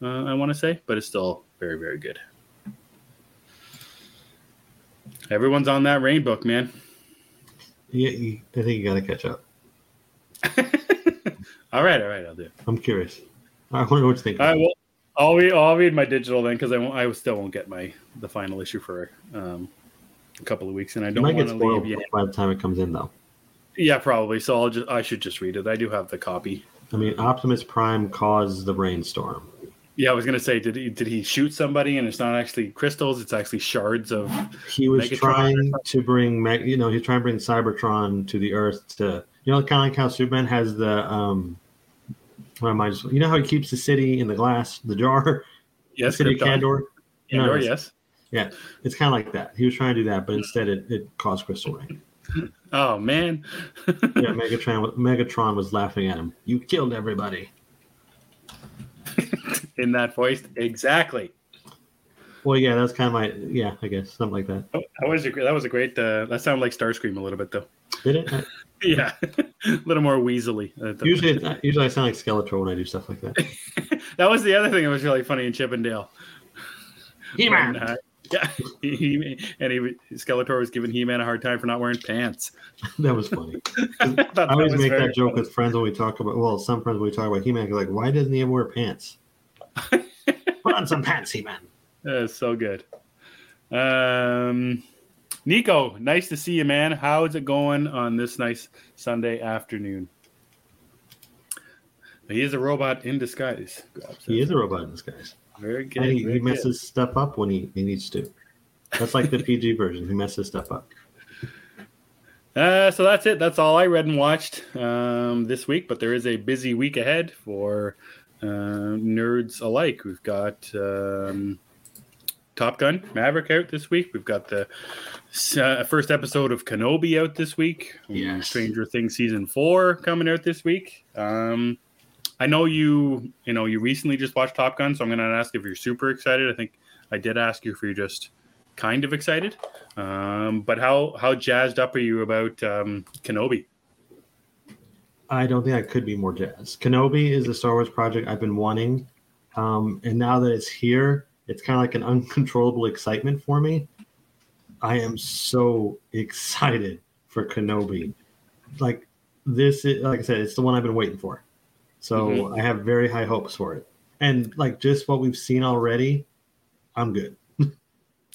uh, I want to say, but it's still very, very good. Everyone's on that rain book, man. Yeah, you, I think you got to catch up. all right, all right, I'll do. It. I'm curious. I wonder what you think. All right, well, I'll read. I'll read my digital then because I won't. I still won't get my the final issue for um, a couple of weeks, and I don't want to leave you by the time it comes in, though. Yeah, probably. So I'll just I should just read it. I do have the copy. I mean, Optimus Prime caused the rainstorm. Yeah, I was gonna say, did he did he shoot somebody? And it's not actually crystals; it's actually shards of. He was Megatron trying to bring, you know, he's trying to bring Cybertron to the Earth to, you know, kind of like how Superman has the, um, what am I just, you know how he keeps the city in the glass, the jar. Yes, the city Kandor. Kandor, yes. Yeah, it's kind of like that. He was trying to do that, but instead it, it caused crystal rain. Oh man! yeah, Megatron. Megatron was laughing at him. You killed everybody. In that voice, exactly. Well, yeah, that's kind of my yeah, I guess something like that. Oh, that was a that was a great. Uh, that sounded like Starscream a little bit though. Did it? yeah, a little more weaselly. Usually, usually I sound like Skeletor when I do stuff like that. that was the other thing that was really funny in Chip 'n Dale. He-Man. uh, yeah, he, and he Skeletor was giving He-Man a hard time for not wearing pants. that was funny. I, I always make that joke funny. with friends when we talk about. Well, some friends when we talk about He-Man, like, why doesn't he ever wear pants? Put on some pants, He-Man. That's so good. Um, Nico, nice to see you, man. How is it going on this nice Sunday afternoon? He is a robot in disguise. He is a robot in disguise. Very good. he, very he messes good. stuff up when he, he needs to. That's like the PG version. He messes stuff up. Uh, so that's it. That's all I read and watched um, this week. But there is a busy week ahead for uh, nerds alike. We've got um, Top Gun Maverick out this week. We've got the uh, first episode of Kenobi out this week. Yes. Stranger Things season four coming out this week. Um, I know you, you know, you recently just watched Top Gun, so I'm going to ask if you're super excited. I think I did ask you if you're just kind of excited. Um, but how how jazzed up are you about um, Kenobi? I don't think I could be more jazzed. Kenobi is a Star Wars project I've been wanting, um, and now that it's here, it's kind of like an uncontrollable excitement for me. I am so excited for Kenobi. Like this, is, like I said, it's the one I've been waiting for. So mm-hmm. I have very high hopes for it. And like just what we've seen already, I'm good.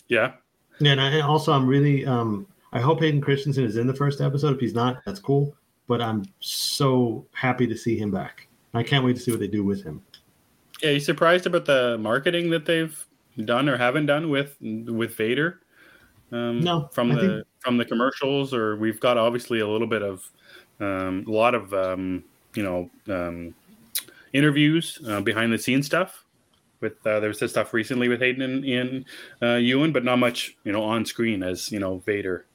yeah. Yeah, and, I, also I'm really um I hope Hayden Christensen is in the first episode. If he's not, that's cool. But I'm so happy to see him back. I can't wait to see what they do with him. Yeah, you surprised about the marketing that they've done or haven't done with with Vader? Um, no, from I the think... from the commercials, or we've got obviously a little bit of um, a lot of um, you know um, interviews, uh, behind the scenes stuff. With uh, there was this stuff recently with Hayden and, and uh, Ewan, but not much, you know, on screen as you know Vader.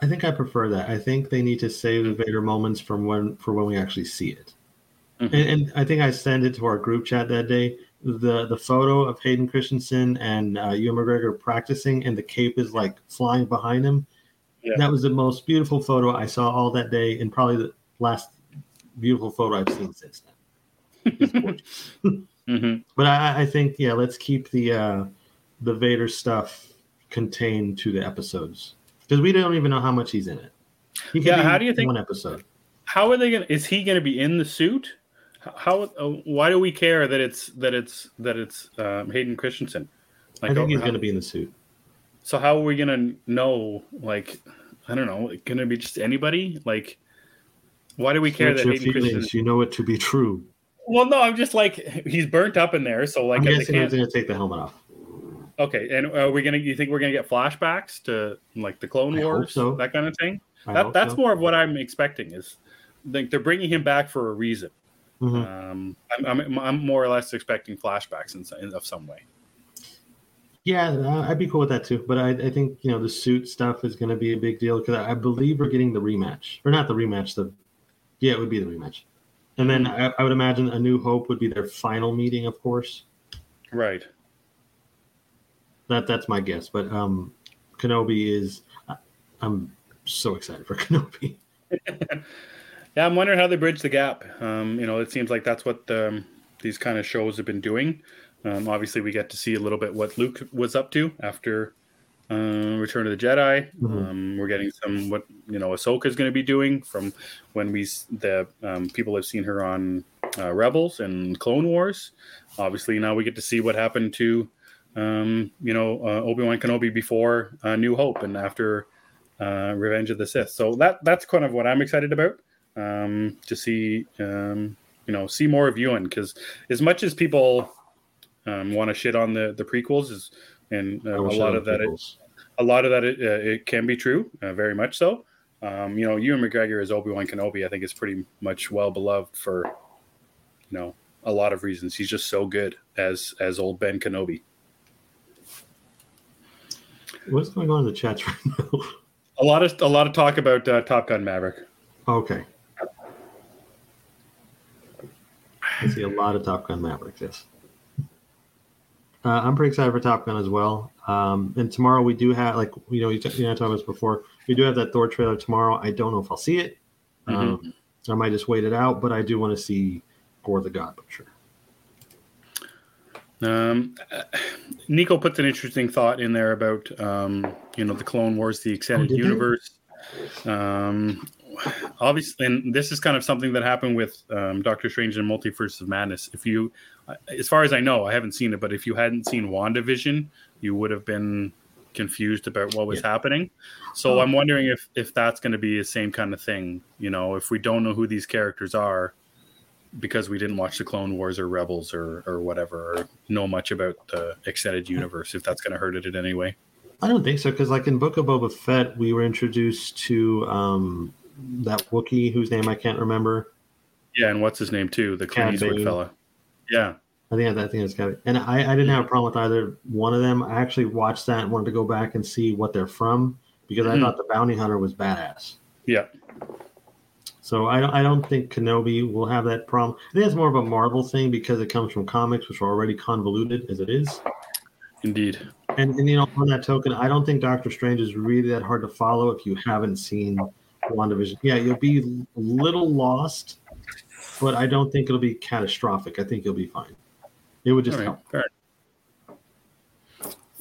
I think I prefer that. I think they need to save the Vader moments from when for when we actually see it. Mm-hmm. And, and, I think I sent it to our group chat that day. The the photo of Hayden Christensen and uh, Ewan McGregor practicing, and the cape is like flying behind him. Yeah. That was the most beautiful photo I saw all that day, and probably the last beautiful photo I've seen since then mm-hmm. But I, I, think yeah, let's keep the uh, the Vader stuff contained to the episodes because we don't even know how much he's in it. yeah, how do you think one episode? How are they going? to Is he going to be in the suit? How? Uh, why do we care that it's that it's that it's um, Hayden Christensen? Like, I think he's going to be in the suit. So how are we going to know? Like, I don't know. Going to be just anybody? Like, why do we care that Hayden Christensen? You know it to be true. Well, no, I'm just like he's burnt up in there. So like, I'm guessing he's going to take the helmet off. Okay, and are we gonna? You think we're gonna get flashbacks to like the Clone Wars, so. that kind of thing? that that's so. more of what I'm expecting. Is like they're bringing him back for a reason. Mm-hmm. Um, I'm, I'm, I'm more or less expecting flashbacks in, in of some way. Yeah, uh, I'd be cool with that too. But I, I think you know the suit stuff is going to be a big deal because I believe we're getting the rematch, or not the rematch. The yeah, it would be the rematch. And then I, I would imagine A New Hope would be their final meeting, of course. Right. That that's my guess. But um, Kenobi is. I'm so excited for Kenobi. yeah, I'm wondering how they bridge the gap. Um, you know, it seems like that's what the, um, these kind of shows have been doing. Um, obviously, we get to see a little bit what Luke was up to after uh, Return of the Jedi. Mm-hmm. Um, we're getting some what you know Ahsoka is going to be doing from when we the um, people have seen her on uh, Rebels and Clone Wars. Obviously, now we get to see what happened to um, you know uh, Obi Wan Kenobi before uh, New Hope and after uh, Revenge of the Sith. So that that's kind of what I'm excited about um, to see um, you know see more of Ewan because as much as people um, want to shit on the the prequels is and uh, a lot of that it, a lot of that it, uh, it can be true uh, very much so. Um, you know, Ewan McGregor as Obi Wan Kenobi, I think is pretty much well beloved for you know a lot of reasons. He's just so good as as old Ben Kenobi. What's going on in the chat right now? A lot of a lot of talk about uh, Top Gun Maverick. Okay. I see a lot of Top Gun Maverick. Yes. Uh, I'm pretty excited for Top Gun as well. Um, and tomorrow we do have, like you know, you, t- you know, I talked about this before. We do have that Thor trailer tomorrow. I don't know if I'll see it. Mm-hmm. Um, I might just wait it out, but I do want to see Gorr the God Butcher. Um, Nico puts an interesting thought in there about um, you know the Clone Wars, the extended oh, universe. Um, obviously, and this is kind of something that happened with um, Doctor Strange and Multiverse of Madness. If you, as far as I know, I haven't seen it, but if you hadn't seen WandaVision, you would have been confused about what was yeah. happening. So oh. I'm wondering if if that's going to be the same kind of thing. You know, if we don't know who these characters are, because we didn't watch the Clone Wars or Rebels or or whatever, or know much about the extended universe, if that's going to hurt it in any way. I don't think so, because like in Book of Boba Fett, we were introduced to um, that Wookiee whose name I can't remember. Yeah, and what's his name too? The Clint Eastwood fella. Yeah. I think I think it's got it. And I, I didn't have a problem with either one of them. I actually watched that and wanted to go back and see what they're from because mm-hmm. I thought the bounty hunter was badass. Yeah. So I don't, I don't think Kenobi will have that problem. I think it's more of a Marvel thing because it comes from comics, which are already convoluted as it is. Indeed. And, and you know, on that token, I don't think Doctor Strange is really that hard to follow if you haven't seen WandaVision. Yeah, you'll be a little lost, but I don't think it'll be catastrophic. I think you'll be fine. It would just right, help. Fair.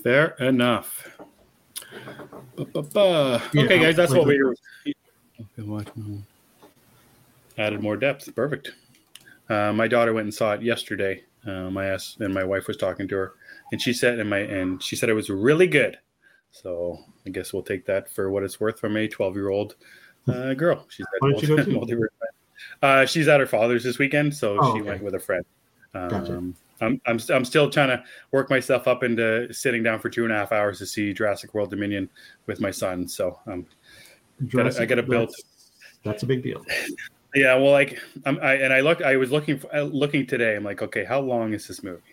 fair enough. Ba-ba-ba. Okay, yeah, guys, that's what we. Okay, watch added more depth. Perfect. Uh, my daughter went and saw it yesterday. Um, I asked, and my wife was talking to her, and she said, and my and she said it was really good. So I guess we'll take that for what it's worth from a 12 year old uh, girl. She's at Why you go to? Uh, she's at her father's this weekend, so oh, she okay. went with a friend. Um, gotcha. I'm, I'm, I'm still trying to work myself up into sitting down for two and a half hours to see Jurassic World Dominion with my son. So um, gotta, I got to build. That's, a big deal. Yeah, well, like, I'm, I and I look, I was looking, for, uh, looking today. I'm like, okay, how long is this movie?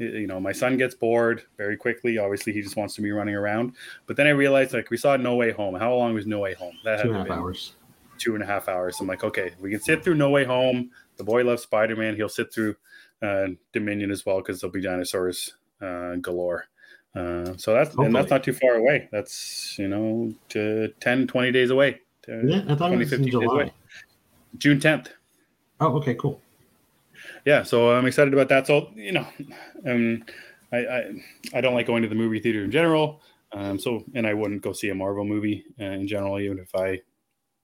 You know, my son gets bored very quickly. Obviously, he just wants to be running around. But then I realized, like, we saw No Way Home. How long was No Way Home? That two and a half hours. Two and a half hours. I'm like, okay, we can sit through No Way Home. The boy loves Spider Man. He'll sit through uh, Dominion as well because there'll be dinosaurs uh, galore. Uh, so that's Hopefully. and that's not too far away. That's you know to 10, 20 days away. yeah, I thought it was in July. June 10th. Oh, okay, cool. Yeah, so I'm excited about that. So you know, um, I, I I don't like going to the movie theater in general. Um, so and I wouldn't go see a Marvel movie uh, in general, even if I,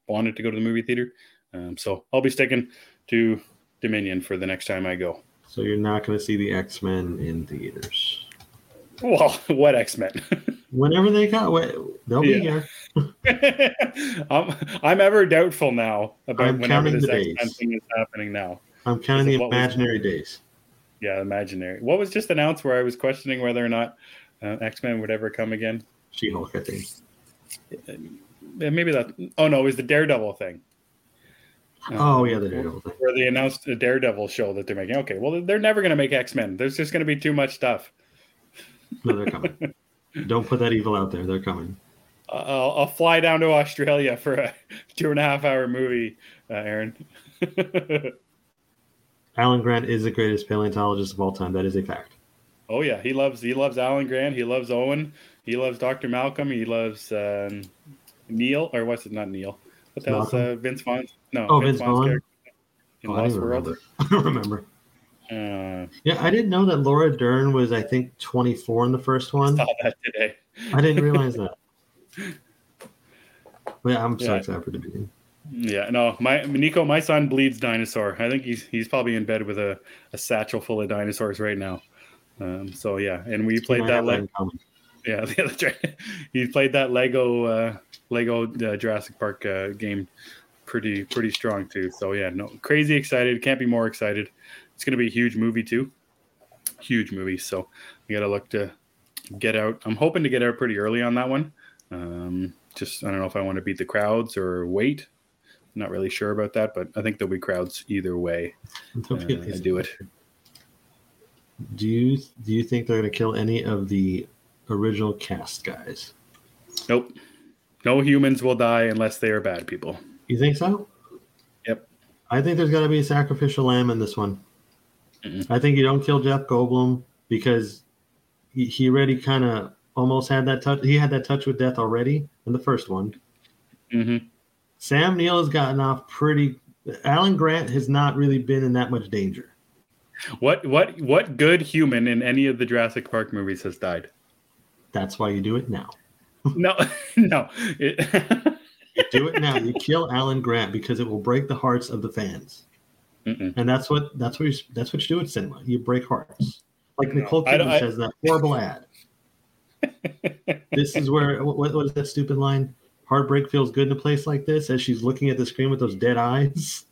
wanted to go to the movie theater. Um, so I'll be sticking to Dominion for the next time I go. So you're not going to see the X Men in theaters. Well, what X Men? Whenever they got, they'll be Yeah. here. I'm, I'm ever doubtful now about I'm whenever this X Men thing is happening now. I'm counting the what was- imaginary days. Yeah, imaginary. What was just announced where I was questioning whether or not uh, X Men would ever come again? She Hulk, I think. Yeah, Maybe that. Oh no, it was the Daredevil thing. Um, Oh yeah, the Daredevil thing. where they announced a Daredevil show that they're making. Okay, well they're never going to make X Men. There's just going to be too much stuff. No, they're coming. Don't put that evil out there. They're coming. Uh, I'll, I'll fly down to Australia for a two and a half hour movie, uh, Aaron. Alan Grant is the greatest paleontologist of all time. That is a fact. oh yeah, he loves he loves Alan Grant. He loves Owen. He loves Doctor Malcolm. He loves um, Neil or what's it? Not Neil. What the hell's uh, Vince Vaughn? No, Oh, Vince Vaughn's Vaughn? in Oh, I Lost don't World. remember. I don't remember. Uh, Yeah, I didn't know that Laura Dern was, I think, 24 in the first one. saw that today. I didn't realize that. But yeah, I'm so Yeah. excited for the beginning. Yeah, no, my Nico, my son bleeds dinosaur. I think he's he's probably in bed with a, a satchel full of dinosaurs right now. Um, so yeah, and we played that. have that Le- in common. yeah, that's right. he played that Lego uh, Lego uh, Jurassic Park uh, game pretty pretty strong too. So yeah, no, crazy excited. Can't be more excited. It's gonna be a huge movie too. Huge movie. So we gotta look to get out. I'm hoping to get out pretty early on that one. Um, just I don't know if I want to beat the crowds or wait. Not really sure about that, but I think there'll be crowds either way. Uh, do it. Do you do you think they're going to kill any of the original cast guys? Nope. No humans will die unless they are bad people. You think so? Yep. I think there's got to be a sacrificial lamb in this one. Mm-mm. I think you don't kill Jeff Goldblum because he, he already kind of almost had that touch. He had that touch with death already in the first one. hmm Sam Neill has gotten off pretty. Alan Grant has not really been in that much danger. What what what good human in any of the Jurassic Park movies has died? That's why you do it now. No, no. It- You do it now. You kill Alan Grant because it will break the hearts of the fans, Mm-mm. and that's what that's what you, that's what you do at cinema. You break hearts. Like No, Nicole Kidman I- says that horrible ad. this is where what, what is that stupid line? Heartbreak feels good in a place like this as she's looking at the screen with those dead eyes.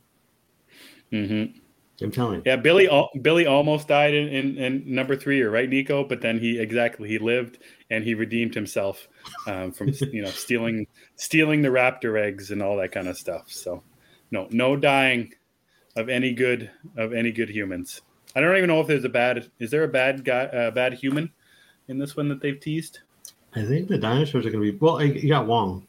Mhm. I'm telling you. Yeah, Billy Billy almost died in, in, in number three, or right, Nico? But then he exactly he lived and he redeemed himself um, from you know stealing stealing the raptor eggs and all that kind of stuff. So no no dying of any good of any good humans. I don't even know if there's a bad is there a bad guy uh, bad human in this one that they've teased. I think the dinosaurs are going to be well. You got Wong.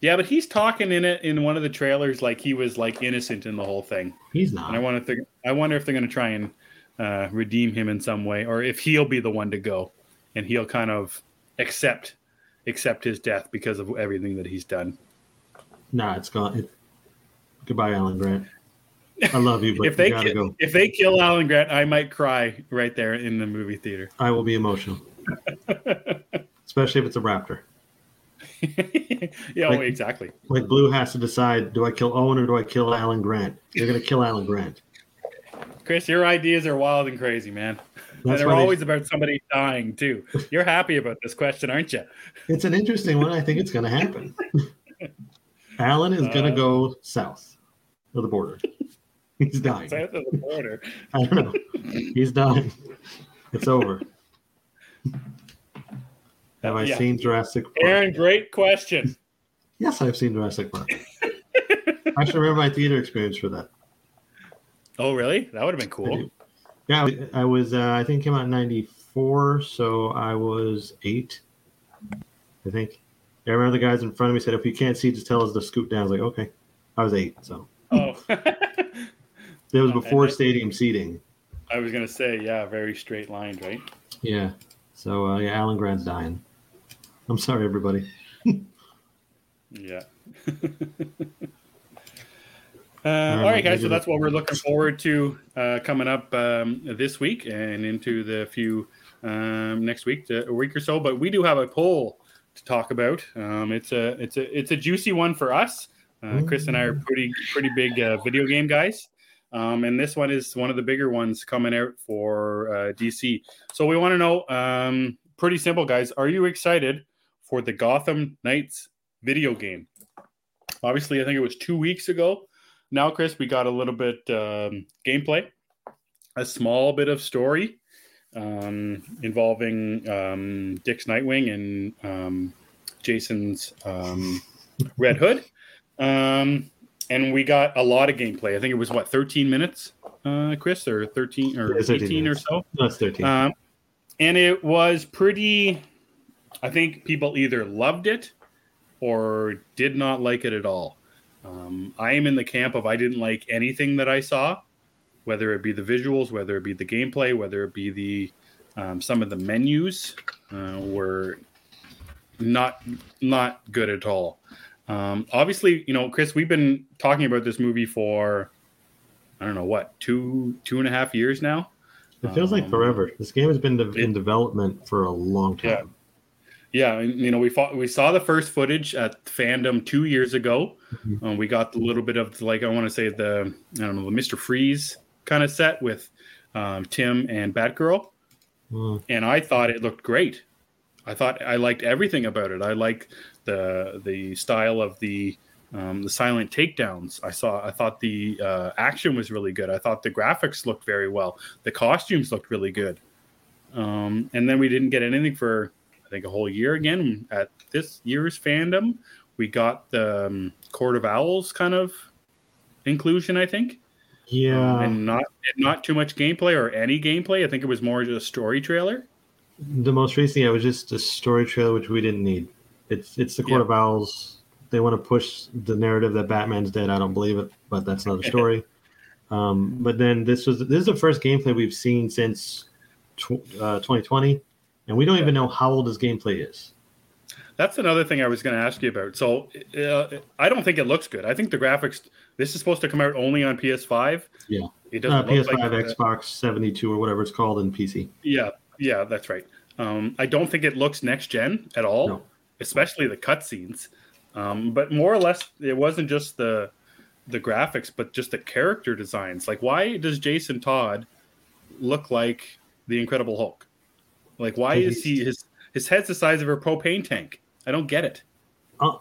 Yeah, but he's talking in it in one of the trailers like he was like innocent in the whole thing. He's And I not. wonder if they're I wonder if they're going to try and uh, redeem him in some way, or if he'll be the one to go, and he'll kind of accept accept his death because of everything that he's done. Nah, it's gone. It, goodbye, Alan Grant. I love you, but if they you gotta ki- go. if they kill Alan Grant, I might cry right there in the movie theater. I will be emotional, especially if it's a raptor. yeah, oh, Like- exactly. Like Blue has to decide: do I kill Owen or do I kill Alan Grant? You're going to kill Alan Grant. Chris, your ideas are wild and crazy, man. and they're they- always about somebody dying too. You're happy about this question, aren't you? It's an interesting one. I think it's going to happen. Alan is going to Uh, go south of the border. He's dying. South of the border. I don't know. He's dying. It's over. Have I Yeah. seen Jurassic Park? Aaron, great question. Yes, I've seen Jurassic Park. I should remember my theater experience for that. Oh, really? That would have been cool. Yeah, I was. Uh, I think came out in '94, so I was eight. I think. I remember the guys in front of me said, "If you can't see, just tell us to scoot down." I was like, "Okay." I was eight, so Oh, it was before stadium seating. I was gonna say, yeah, very straight lined, right? Yeah. So uh, yeah, Alan Grant's dying. I'm sorry, everybody. Yeah. Uh, all right, guys. So that's what we're looking forward to uh, coming up um, this week and into the few um, next week, a week or so. But we do have a poll to talk about. Um, it's a it's a it's a juicy one for us. Uh, Chris and I are pretty pretty big uh, video game guys, um, and this one is one of the bigger ones coming out for uh, DC. So we want to know, um, pretty simple, guys. Are you excited for the Gotham Knights video game? Obviously, I think it was two weeks ago. Now, Chris, we got a little bit um, gameplay, a small bit of story um, involving um, Dick's Nightwing and um, Jason's um, Red Hood. Um, and we got a lot of gameplay. I think it was what 13 minutes, uh, Chris, or 13 or 18 or so. No, 13. Um, and it was pretty. I think people either loved it or did not like it at all. Um, I am in the camp of I didn't like anything that I saw, whether it be the visuals, whether it be the gameplay, whether it be the um, some of the menus uh, were not not good at all. Um, obviously, you know, Chris, we've been talking about this movie for I don't know what two two and a half years now. It feels like Um, forever. This game has been de- in development for a long time. Yeah. Yeah, you know, we fought, we saw the first footage at FanDome two years ago. Mhm. Um, we got a little bit of like I want to say the I don't know the Mister Freeze kind of set with um, Tim and Batgirl, Mm. and I thought it looked great. I thought I liked everything about it. I liked the the style of the um, the silent takedowns. I saw. I thought the uh, action was really good. I thought the graphics looked very well. The costumes looked really good. Um, and then we didn't get anything for I think a whole year again at this year's FanDome. We got the um, Court of Owls kind of inclusion, I think, Yeah. and not and not too much gameplay or any gameplay. I think it was more just a story trailer. The most recent, yeah, was just a story trailer, which we didn't need. It's it's the Court Yeah. of Owls. They want to push the narrative that Batman's dead. I don't believe it, but that's another story. um, but then this was this is the first gameplay we've seen since tw- uh, 2020, and we don't even know how old this gameplay is. That's another thing I was going to ask you about. So uh, I don't think it looks good. I think the graphics. This is supposed to come out only on PS5. Yeah. it Uh, doesn't look PS5, like Xbox 72, or whatever it's called, in PC. Yeah, yeah, that's right. Um, I don't think it looks next gen at all, No. especially the cutscenes. Um, but more or less, it wasn't just the the graphics, but just the character designs. Like, why does Jason Todd look like the Incredible Hulk? Like, why is he his his head's the size of a propane tank? I don't get it. Uh,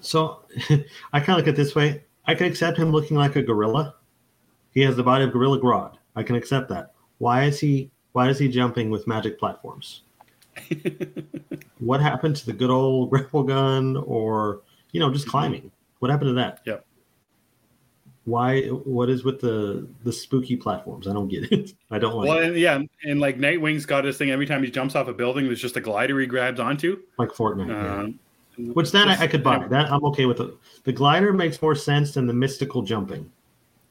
so I kind of look at it this way. I can accept him looking like a gorilla. He has the body of Gorilla Grodd. I can accept that. Why is he? Why is he jumping with magic platforms? what happened to the good old grapple gun, or you know, just climbing? What happened to that? Yep. Why? What is with the the spooky platforms? I don't get it. I don't like Well, and, yeah, and like Nightwing's got this thing every time he jumps off a building, there's just a glider he grabs onto. like Fortnite. yeah. Um, Which that I, I could buy. That I'm okay with. It. The glider makes more sense than the mystical jumping.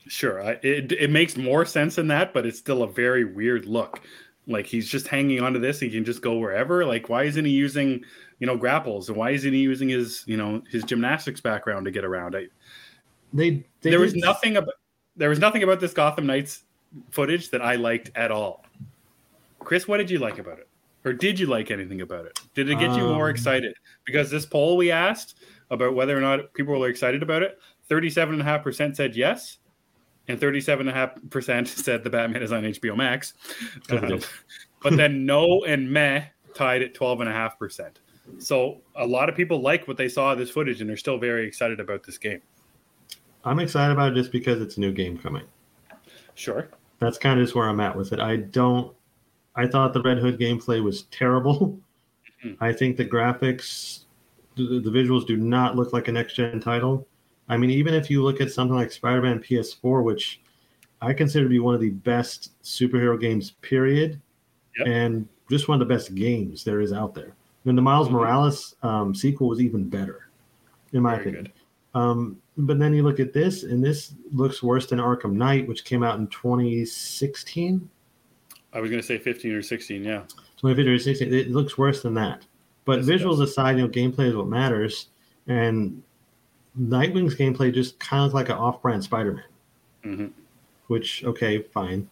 Sure, I, it it makes more sense than that, but it's still a very weird look. Like he's just hanging onto this, he can just go wherever. Like, why isn't he using, you know, grapples, and why isn't he using his, you know, his gymnastics background to get around? I, They, they there was did- nothing about there was nothing about this Gotham Knights footage that I liked at all. Chris, what did you like about it, or did you like anything about it? Did it get you more Um, excited? Because this poll we asked about whether or not people were excited about it, thirty-seven and a half percent said yes, and thirty-seven and a half percent said the Batman is on HBO Max. Um, but then no and meh tied at twelve and a half percent. So a lot of people like what they saw of this footage, and they're still very excited about this game. I'm excited about it just because it's a new game coming. Sure. That's kind of just where I'm at with it. I don't. I thought the Red Hood gameplay was terrible. Mhm. I think the graphics, the, the visuals do not look like a next gen title. I mean, even if you look at something like Spider Man PS4, which I consider to be one of the best superhero games, period, Yep. and just one of the best games there is out there. And the Miles Mhm. Morales um, sequel was even better, in my Very opinion. good. Um, but then you look at this, and this looks worse than Arkham Knight, which came out in 2016, I was going to say 15 or 16. Yeah. 2015 or 16. It looks worse than that. But Yes, visuals aside, you know, gameplay is what matters. And Nightwing's gameplay just kind of looked like an off-brand Spider-Man, hmm which okay, fine.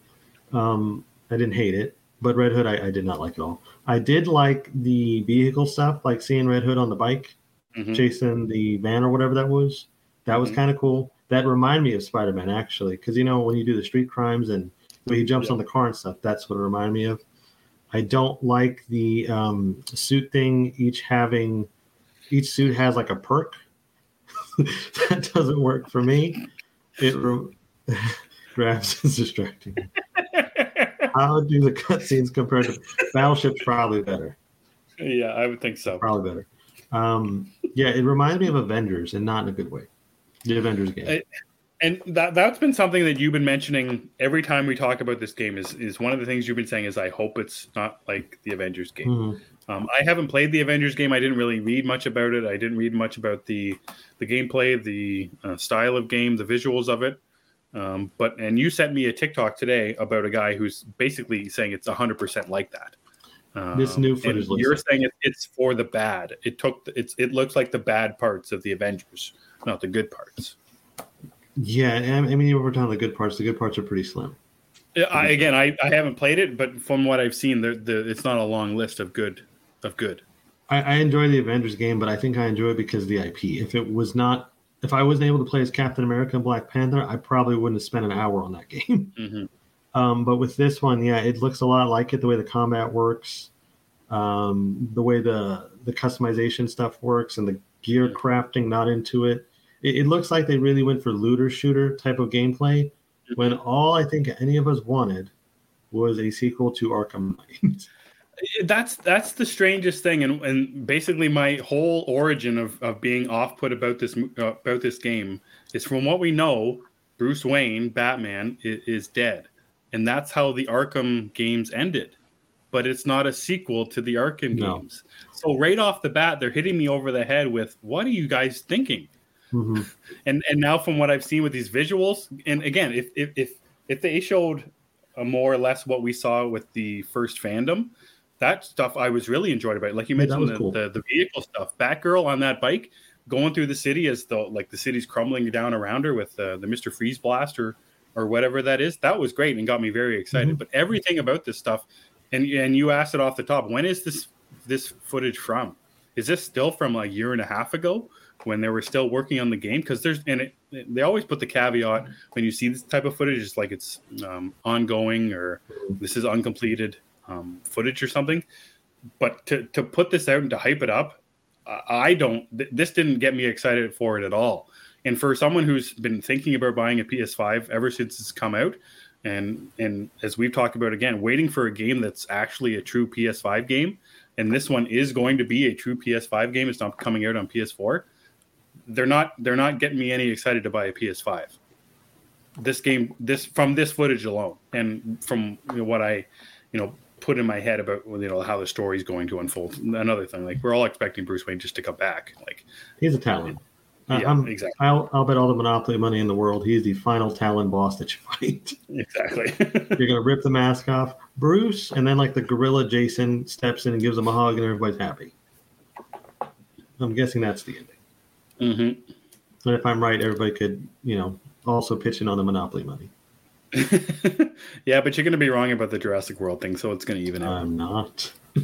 Um, I didn't hate it. but Red Hood I, I, did not like at all. I did like the vehicle stuff, like seeing Red Hood on the bike, mm-hmm. chasing the van or whatever that was. That was mm-hmm. kind of cool. That reminded me of Spider Man actually, because you know when you do the street crimes and when he jumps yeah. on the car and stuff, that's what it reminded me of. I don't like the um, suit thing. Each having each suit has like a perk. that doesn't work for me. It re- grabs is distracting. How do the cutscenes compare to Battleship's probably better. Yeah, I would think so. Probably better. Um, yeah, it reminds me of Avengers and not in a good way. The Avengers game. It, and that that's been something that you've been mentioning every time we talk about this game is is one of the things you've been saying is I hope it's not like the Avengers game. Mm-hmm. Um, I haven't played the Avengers game. I didn't really read much about it. I didn't read much about the the gameplay, the uh, style of game, the visuals of it. Um, but and you sent me a TikTok today about a guy who's basically saying it's hundred percent like that. Um, this new footage. You're like saying it, it's for the bad. It took it's it looks like the bad parts of the Avengers, not the good parts. Yeah, I mean, over time, the good parts, the good parts are pretty slim. I, again, I, I haven't played it, but from what I've seen, the, the it's not a long list of good of good. I, I enjoy the Avengers game, but I think I enjoy it because of the IP. If it was not, if I wasn't able to play as Captain America and Black Panther, I probably wouldn't have spent an hour on that game. Mm-hmm. Um, but with this one, yeah, it looks a lot like it. The way the combat works, um, the way the the customization stuff works, and the gear crafting not into it it, it looks like they really went for looter shooter type of gameplay when all I think any of us wanted was a sequel to Arkham Knight. that's that's the strangest thing, and and basically my whole origin of, of being off put about this uh, about this game is from what we know, Bruce Wayne, Batman, is, is, dead, and that's how the Arkham games ended. But it's not a sequel to the Arkham no. games. So right off the bat, they're hitting me over the head with, "What are you guys thinking?" Mm-hmm. And and now from what I've seen with these visuals, and again, if if if, if they showed more or less what we saw with the first FanDome, that stuff I was really enjoyed about. It. Like you mentioned, the, cool. the, the vehicle stuff, Batgirl on that bike going through the city as the like the city's crumbling down around her with uh, the Mister Freeze blast or whatever that is. That was great and got me very excited. Mm-hmm. But everything about this stuff, and and you asked it off the top, when is this this footage from? Is this still from a year and a half ago? when they were still working on the game because there's and it, they always put the caveat when you see this type of footage it's like it's um, ongoing or this is uncompleted um, footage or something but to, to put this out and to hype it up i don't th- this didn't get me excited for it at all and for someone who's been thinking about buying a ps5 ever since it's come out and and as we've talked about again waiting for a game that's actually a true ps5 game and this one is going to be a true ps5 game it's not coming out on ps4 they're not they're not getting me any excited to buy a PS5. This game, this from this footage alone, and from you know, what I, you know, put in my head about you know how the story is going to unfold. Another thing, like we're all expecting Bruce Wayne just to come back. Like he's a talent. Yeah, I'm, exactly. I'll, I'll bet all the monopoly money in the world. He's the final Talon boss that you fight. Exactly. You're gonna rip the mask off, Bruce, and then like the gorilla Jason steps in and gives him a hug, and everybody's happy. I'm guessing that's the ending. Mm-hmm. And if I'm right, everybody could, you know, also pitch in on the monopoly money. yeah, but you're going to be wrong about the Jurassic World thing, so it's going to even out. I'm not.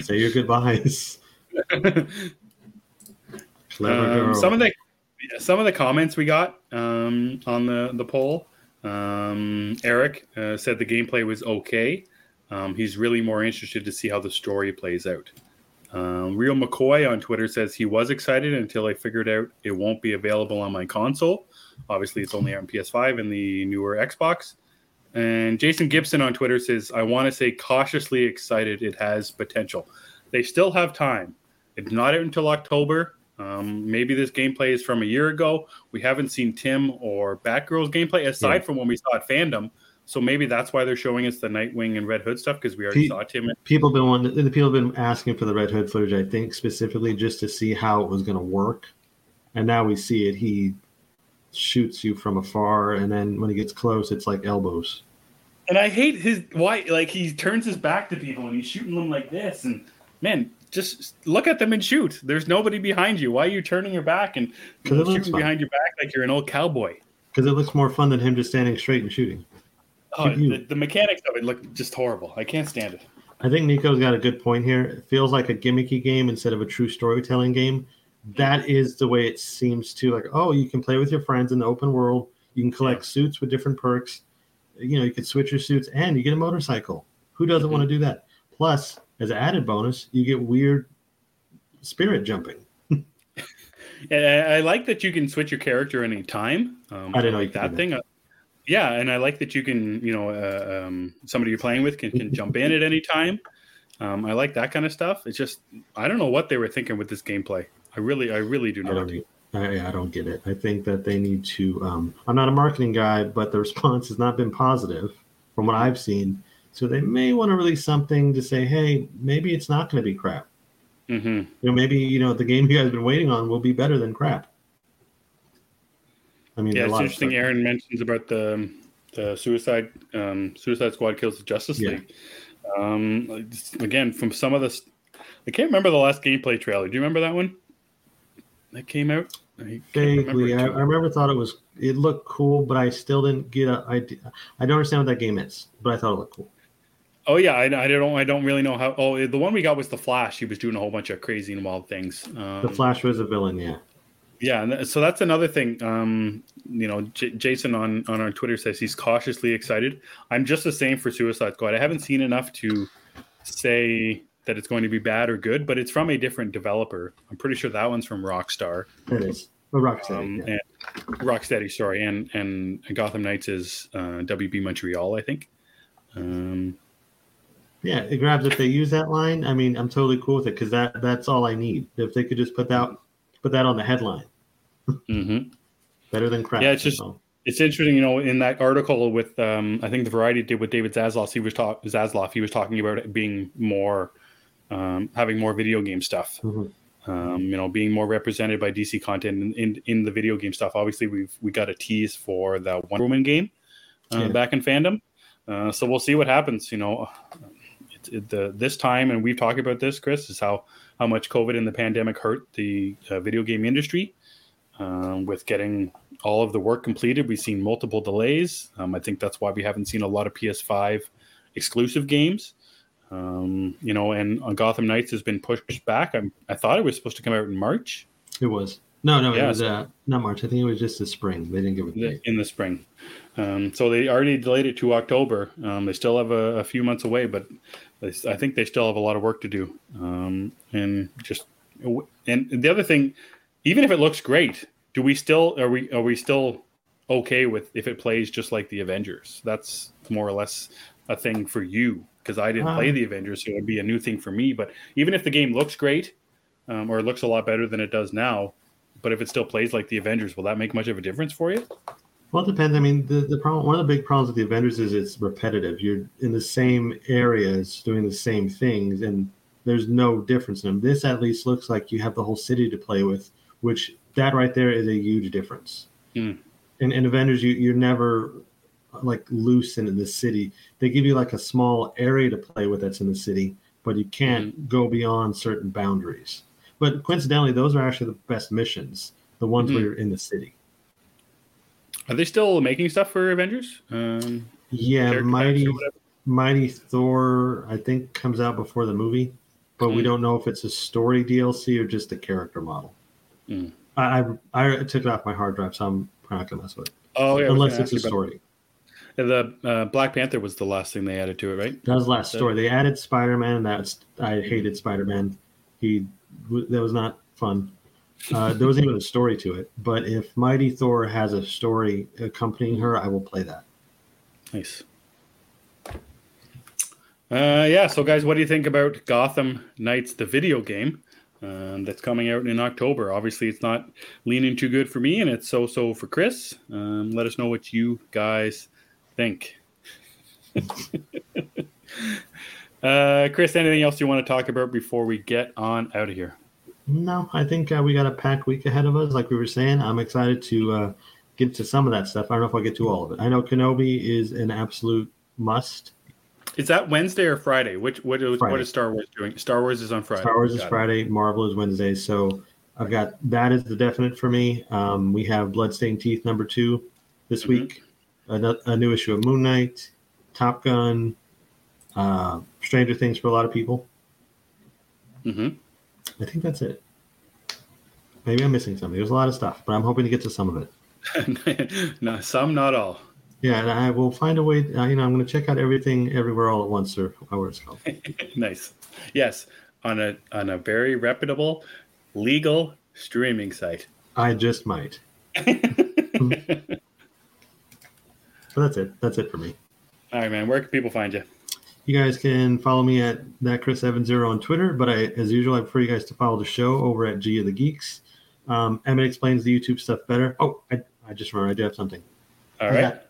Say your goodbyes. Um, some of the some of the comments we got um, on the the poll. Um, Eric uh, said the gameplay was okay. Um, he's really more interested to see how the story plays out. Um, Real McCoy on Twitter says he was excited until I figured out it won't be available on my console. Obviously, it's only on PS5 and the newer Xbox. And Jason Gibson on Twitter says, I want to say cautiously excited it has potential. They still have time. It's not out until October. Um, maybe this gameplay is from a year ago. We haven't seen Tim or Batgirl's gameplay aside yeah. from when we saw it FanDome. So maybe that's why they're showing us the Nightwing and Red Hood stuff because we already Pe- saw Tim. People been wanting, the people have been asking for the Red Hood footage. I think specifically just to see how it was going to work, and now we see it. He shoots you from afar, and then when he gets close, it's like elbows. And I hate his why like he turns his back to people and he's shooting them like this. And man, just look at them and shoot. There's nobody behind you. Why are you turning your back and shooting behind your back like you're an old cowboy? Because it looks more fun than him just standing straight and shooting. Oh, the, the, mechanics of it look just horrible. I can't stand it. I think Nico's got a good point here. It feels like a gimmicky game instead of a true storytelling game. That is the way it seems to like. Oh, you can play with your friends in the open world. You can collect yeah. suits with different perks. You know, you can switch your suits, and you get a motorcycle. Who doesn't mm-hmm. want to do that? Plus, as an added bonus, you get weird spirit jumping. I like that you can switch your character any time. Um, I didn't like that thing. That. Yeah, and I like that you can, you know, uh, um, somebody you're playing with can, can jump in at any time. Um, I like that kind of stuff. It's just I don't know what they were thinking with this gameplay. I really, I really do not. I don't, I, I don't get it. I think that they need to. Um, I'm not a marketing guy, but the response has not been positive from what I've seen. So they may want to release something to say, hey, maybe it's not going to be crap. Mm-hmm. You know, maybe you know the game you guys have been waiting on will be better than crap. I mean, yeah, it's interesting. Aaron mentions about the the Suicide um, Suicide Squad kills the Justice yeah. League. Um, again, from some of the, I can't remember the last gameplay trailer. Do you remember that one? That came out. I Vaguely, I, I, remember thought it was it looked cool, but I still didn't get a. I I don't understand what that game is, but I thought it looked cool. Oh yeah, I, I don't I don't really know how. Oh, the one we got was the Flash. He was doing a whole bunch of crazy and wild things. Um, the Flash was a villain, yeah. Yeah, so that's another thing. Um, you know, J- Jason on on our Twitter says he's cautiously excited. I'm just the same for Suicide Squad. I haven't seen enough to say that it's going to be bad or good, but it's from a different developer. I'm pretty sure that one's from Rockstar. It is. Oh, Rocksteady. Um, yeah. Rocksteady, sorry, and and Gotham Knights is uh, WB Montreal, I think. Um, yeah, it grabs if they use that line. I mean, I'm totally cool with it because that that's all I need. If they could just put that put that on the headline. Mm-hmm. Better than crap. Yeah, it's just it's interesting, you know, in that article with um, I think the Variety did with David Zaslav. He was talk Zaslav. He was talking about it being more um, having more video game stuff. Mm-hmm. Um, you know, being more represented by DC content in, in, in the video game stuff. Obviously, we've we got a tease for the Wonder Woman game uh, yeah. back in FanDome. Uh, so we'll see what happens. You know, the this time, and we've talked about this, Chris, is how how much COVID and the pandemic hurt the uh, video game industry um, with getting all of the work completed. We've seen multiple delays. Um, I think that's why we haven't seen a lot of PS5 exclusive games. Um, you know, and on Gotham Knights has been pushed back. I'm, I thought it was supposed to come out in March. It was. No, no, yeah, it was uh, not March. I think it was just the spring. They didn't give it the, in the spring. Um, so they already delayed it to October. Um, they still have a, a, few months away, but I think they still have a lot of work to do. Um, and just and the other thing, even if it looks great, do we still are we are we still okay with if it plays just like the Avengers? That's more or less a thing for you because I didn't play the Avengers, so it would be a new thing for me. But even if the game looks great, um, or it looks a lot better than it does now, but if it still plays like the Avengers, will that make much of a difference for you? Well, it depends. I mean, the, the problem, one of the big problems with the Avengers is it's repetitive. You're in the same areas doing the same things, and there's no difference in them. This at least looks like you have the whole city to play with, which that right there is a huge difference. Mm. In, in Avengers, you, you're never like loose in the city. They give you like a small area to play with that's in the city, but you can't mm. go beyond certain boundaries. But coincidentally, those are actually the best missions, the ones mm. where you're in the city. Are they still making stuff for Avengers? Um, yeah, Mighty Mighty Thor, I think, comes out before the movie, but mm. we hmm. don't know if it's a story DLC or just a character model. Mm. I, I, I took it off my hard drive, so I'm not gonna mess with it. Oh yeah, unless it's a story. The uh, Black Panther was the last thing they added to it, right? That was the last story. They added Spider Man. And that's I hated Spider Man. He that was not fun. Uh, there wasn't even a story to it. But if Mighty Thor has a story accompanying her, I will play that. Nice. Uh, yeah. So, guys, what do you think about Gotham Knights, the video game um, that's coming out in October? Obviously, it's not leaning too good for me, and it's so-so for Chris. Um, let us know what you guys think. uh, Chris, anything else you want to talk about before we get on out of here? No, I think uh, we got a packed week ahead of us. Like we were saying, I'm excited to uh, get to some of that stuff. I don't know if I'll get to all of it. I know Kenobi is an absolute must. Is that Wednesday or Friday? Which what is, Friday. what is Star Wars doing? Star Wars is on Friday. Star Wars got is it. Friday. Marvel is Wednesday. So I've got that is the definite for me. Um, we have Bloodstained Teeth number two this mm-hmm. week. A, a, new issue of Moon Knight. Top Gun, uh, Stranger Things for a lot of people. Mm-hmm. I think that's it. Maybe I'm missing something. There's a lot of stuff, but I'm hoping to get to some of it. no, some, not all. Yeah, and I will find a way. Uh, you know, I'm going to check out everything, everywhere, all at once, or however it's called. nice. Yes, on a on a very reputable, legal streaming site. I just might. but that's it. That's it for me. All right, man. Where can people find you? You guys can follow me at that Chris Evans zero on Twitter, but I, as usual, I prefer you guys to follow the show over at G of the Geeks. Um, Emmet explains the YouTube stuff better. Oh, I, I just remember I do have something. All right.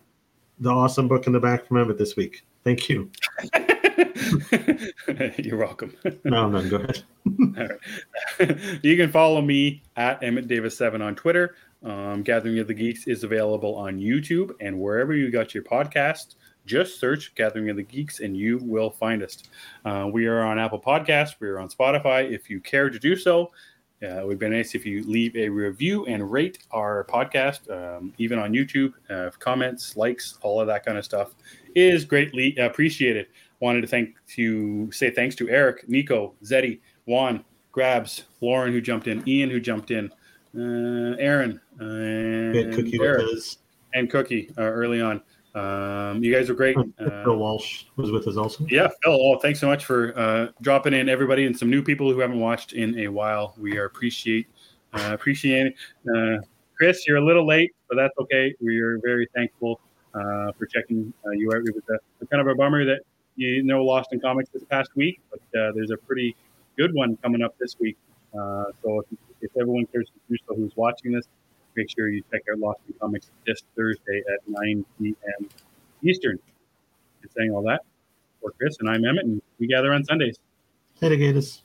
The awesome book in the back from Emmet this week. Thank you. You're welcome. No, no, go ahead. you can follow me at Emmet Davis seven on Twitter. Um, Gathering of the Geeks is available on YouTube and wherever you got your podcast. Just search Gathering of the Geeks and you will find us. Uh, we are on Apple Podcasts. We are on Spotify. If you care to do so, uh, it would be nice if you leave a review and rate our podcast, um, even on YouTube. Uh, comments, likes, all of that kind of stuff is greatly appreciated. Wanted to thank to say thanks to Eric, Nico, Zeddy, Juan, Grabs, Lauren who jumped in, Ian who jumped in, uh, Aaron, and Cookie Eric, and Cookie uh, early on. Um, you guys are great. Uh, Phil Walsh was with us also. Yeah, Phil. Oh, thanks so much for uh, dropping in, everybody, and some new people who haven't watched in a while. We are appreciate uh, appreciate uh, Chris, you're a little late, but that's okay. We are very thankful uh, for checking uh, you out. It was a, kind of a bummer that you know Lost in Comics this past week, but uh, there's a pretty good one coming up this week. Uh, so if, if everyone cares to do so who's watching this, make sure you check out Lost in Comics this Thursday at 9 p.m. Eastern. And saying all that, for Chris and I'm Emmet, and we gather on Sundays. Hey, Gators.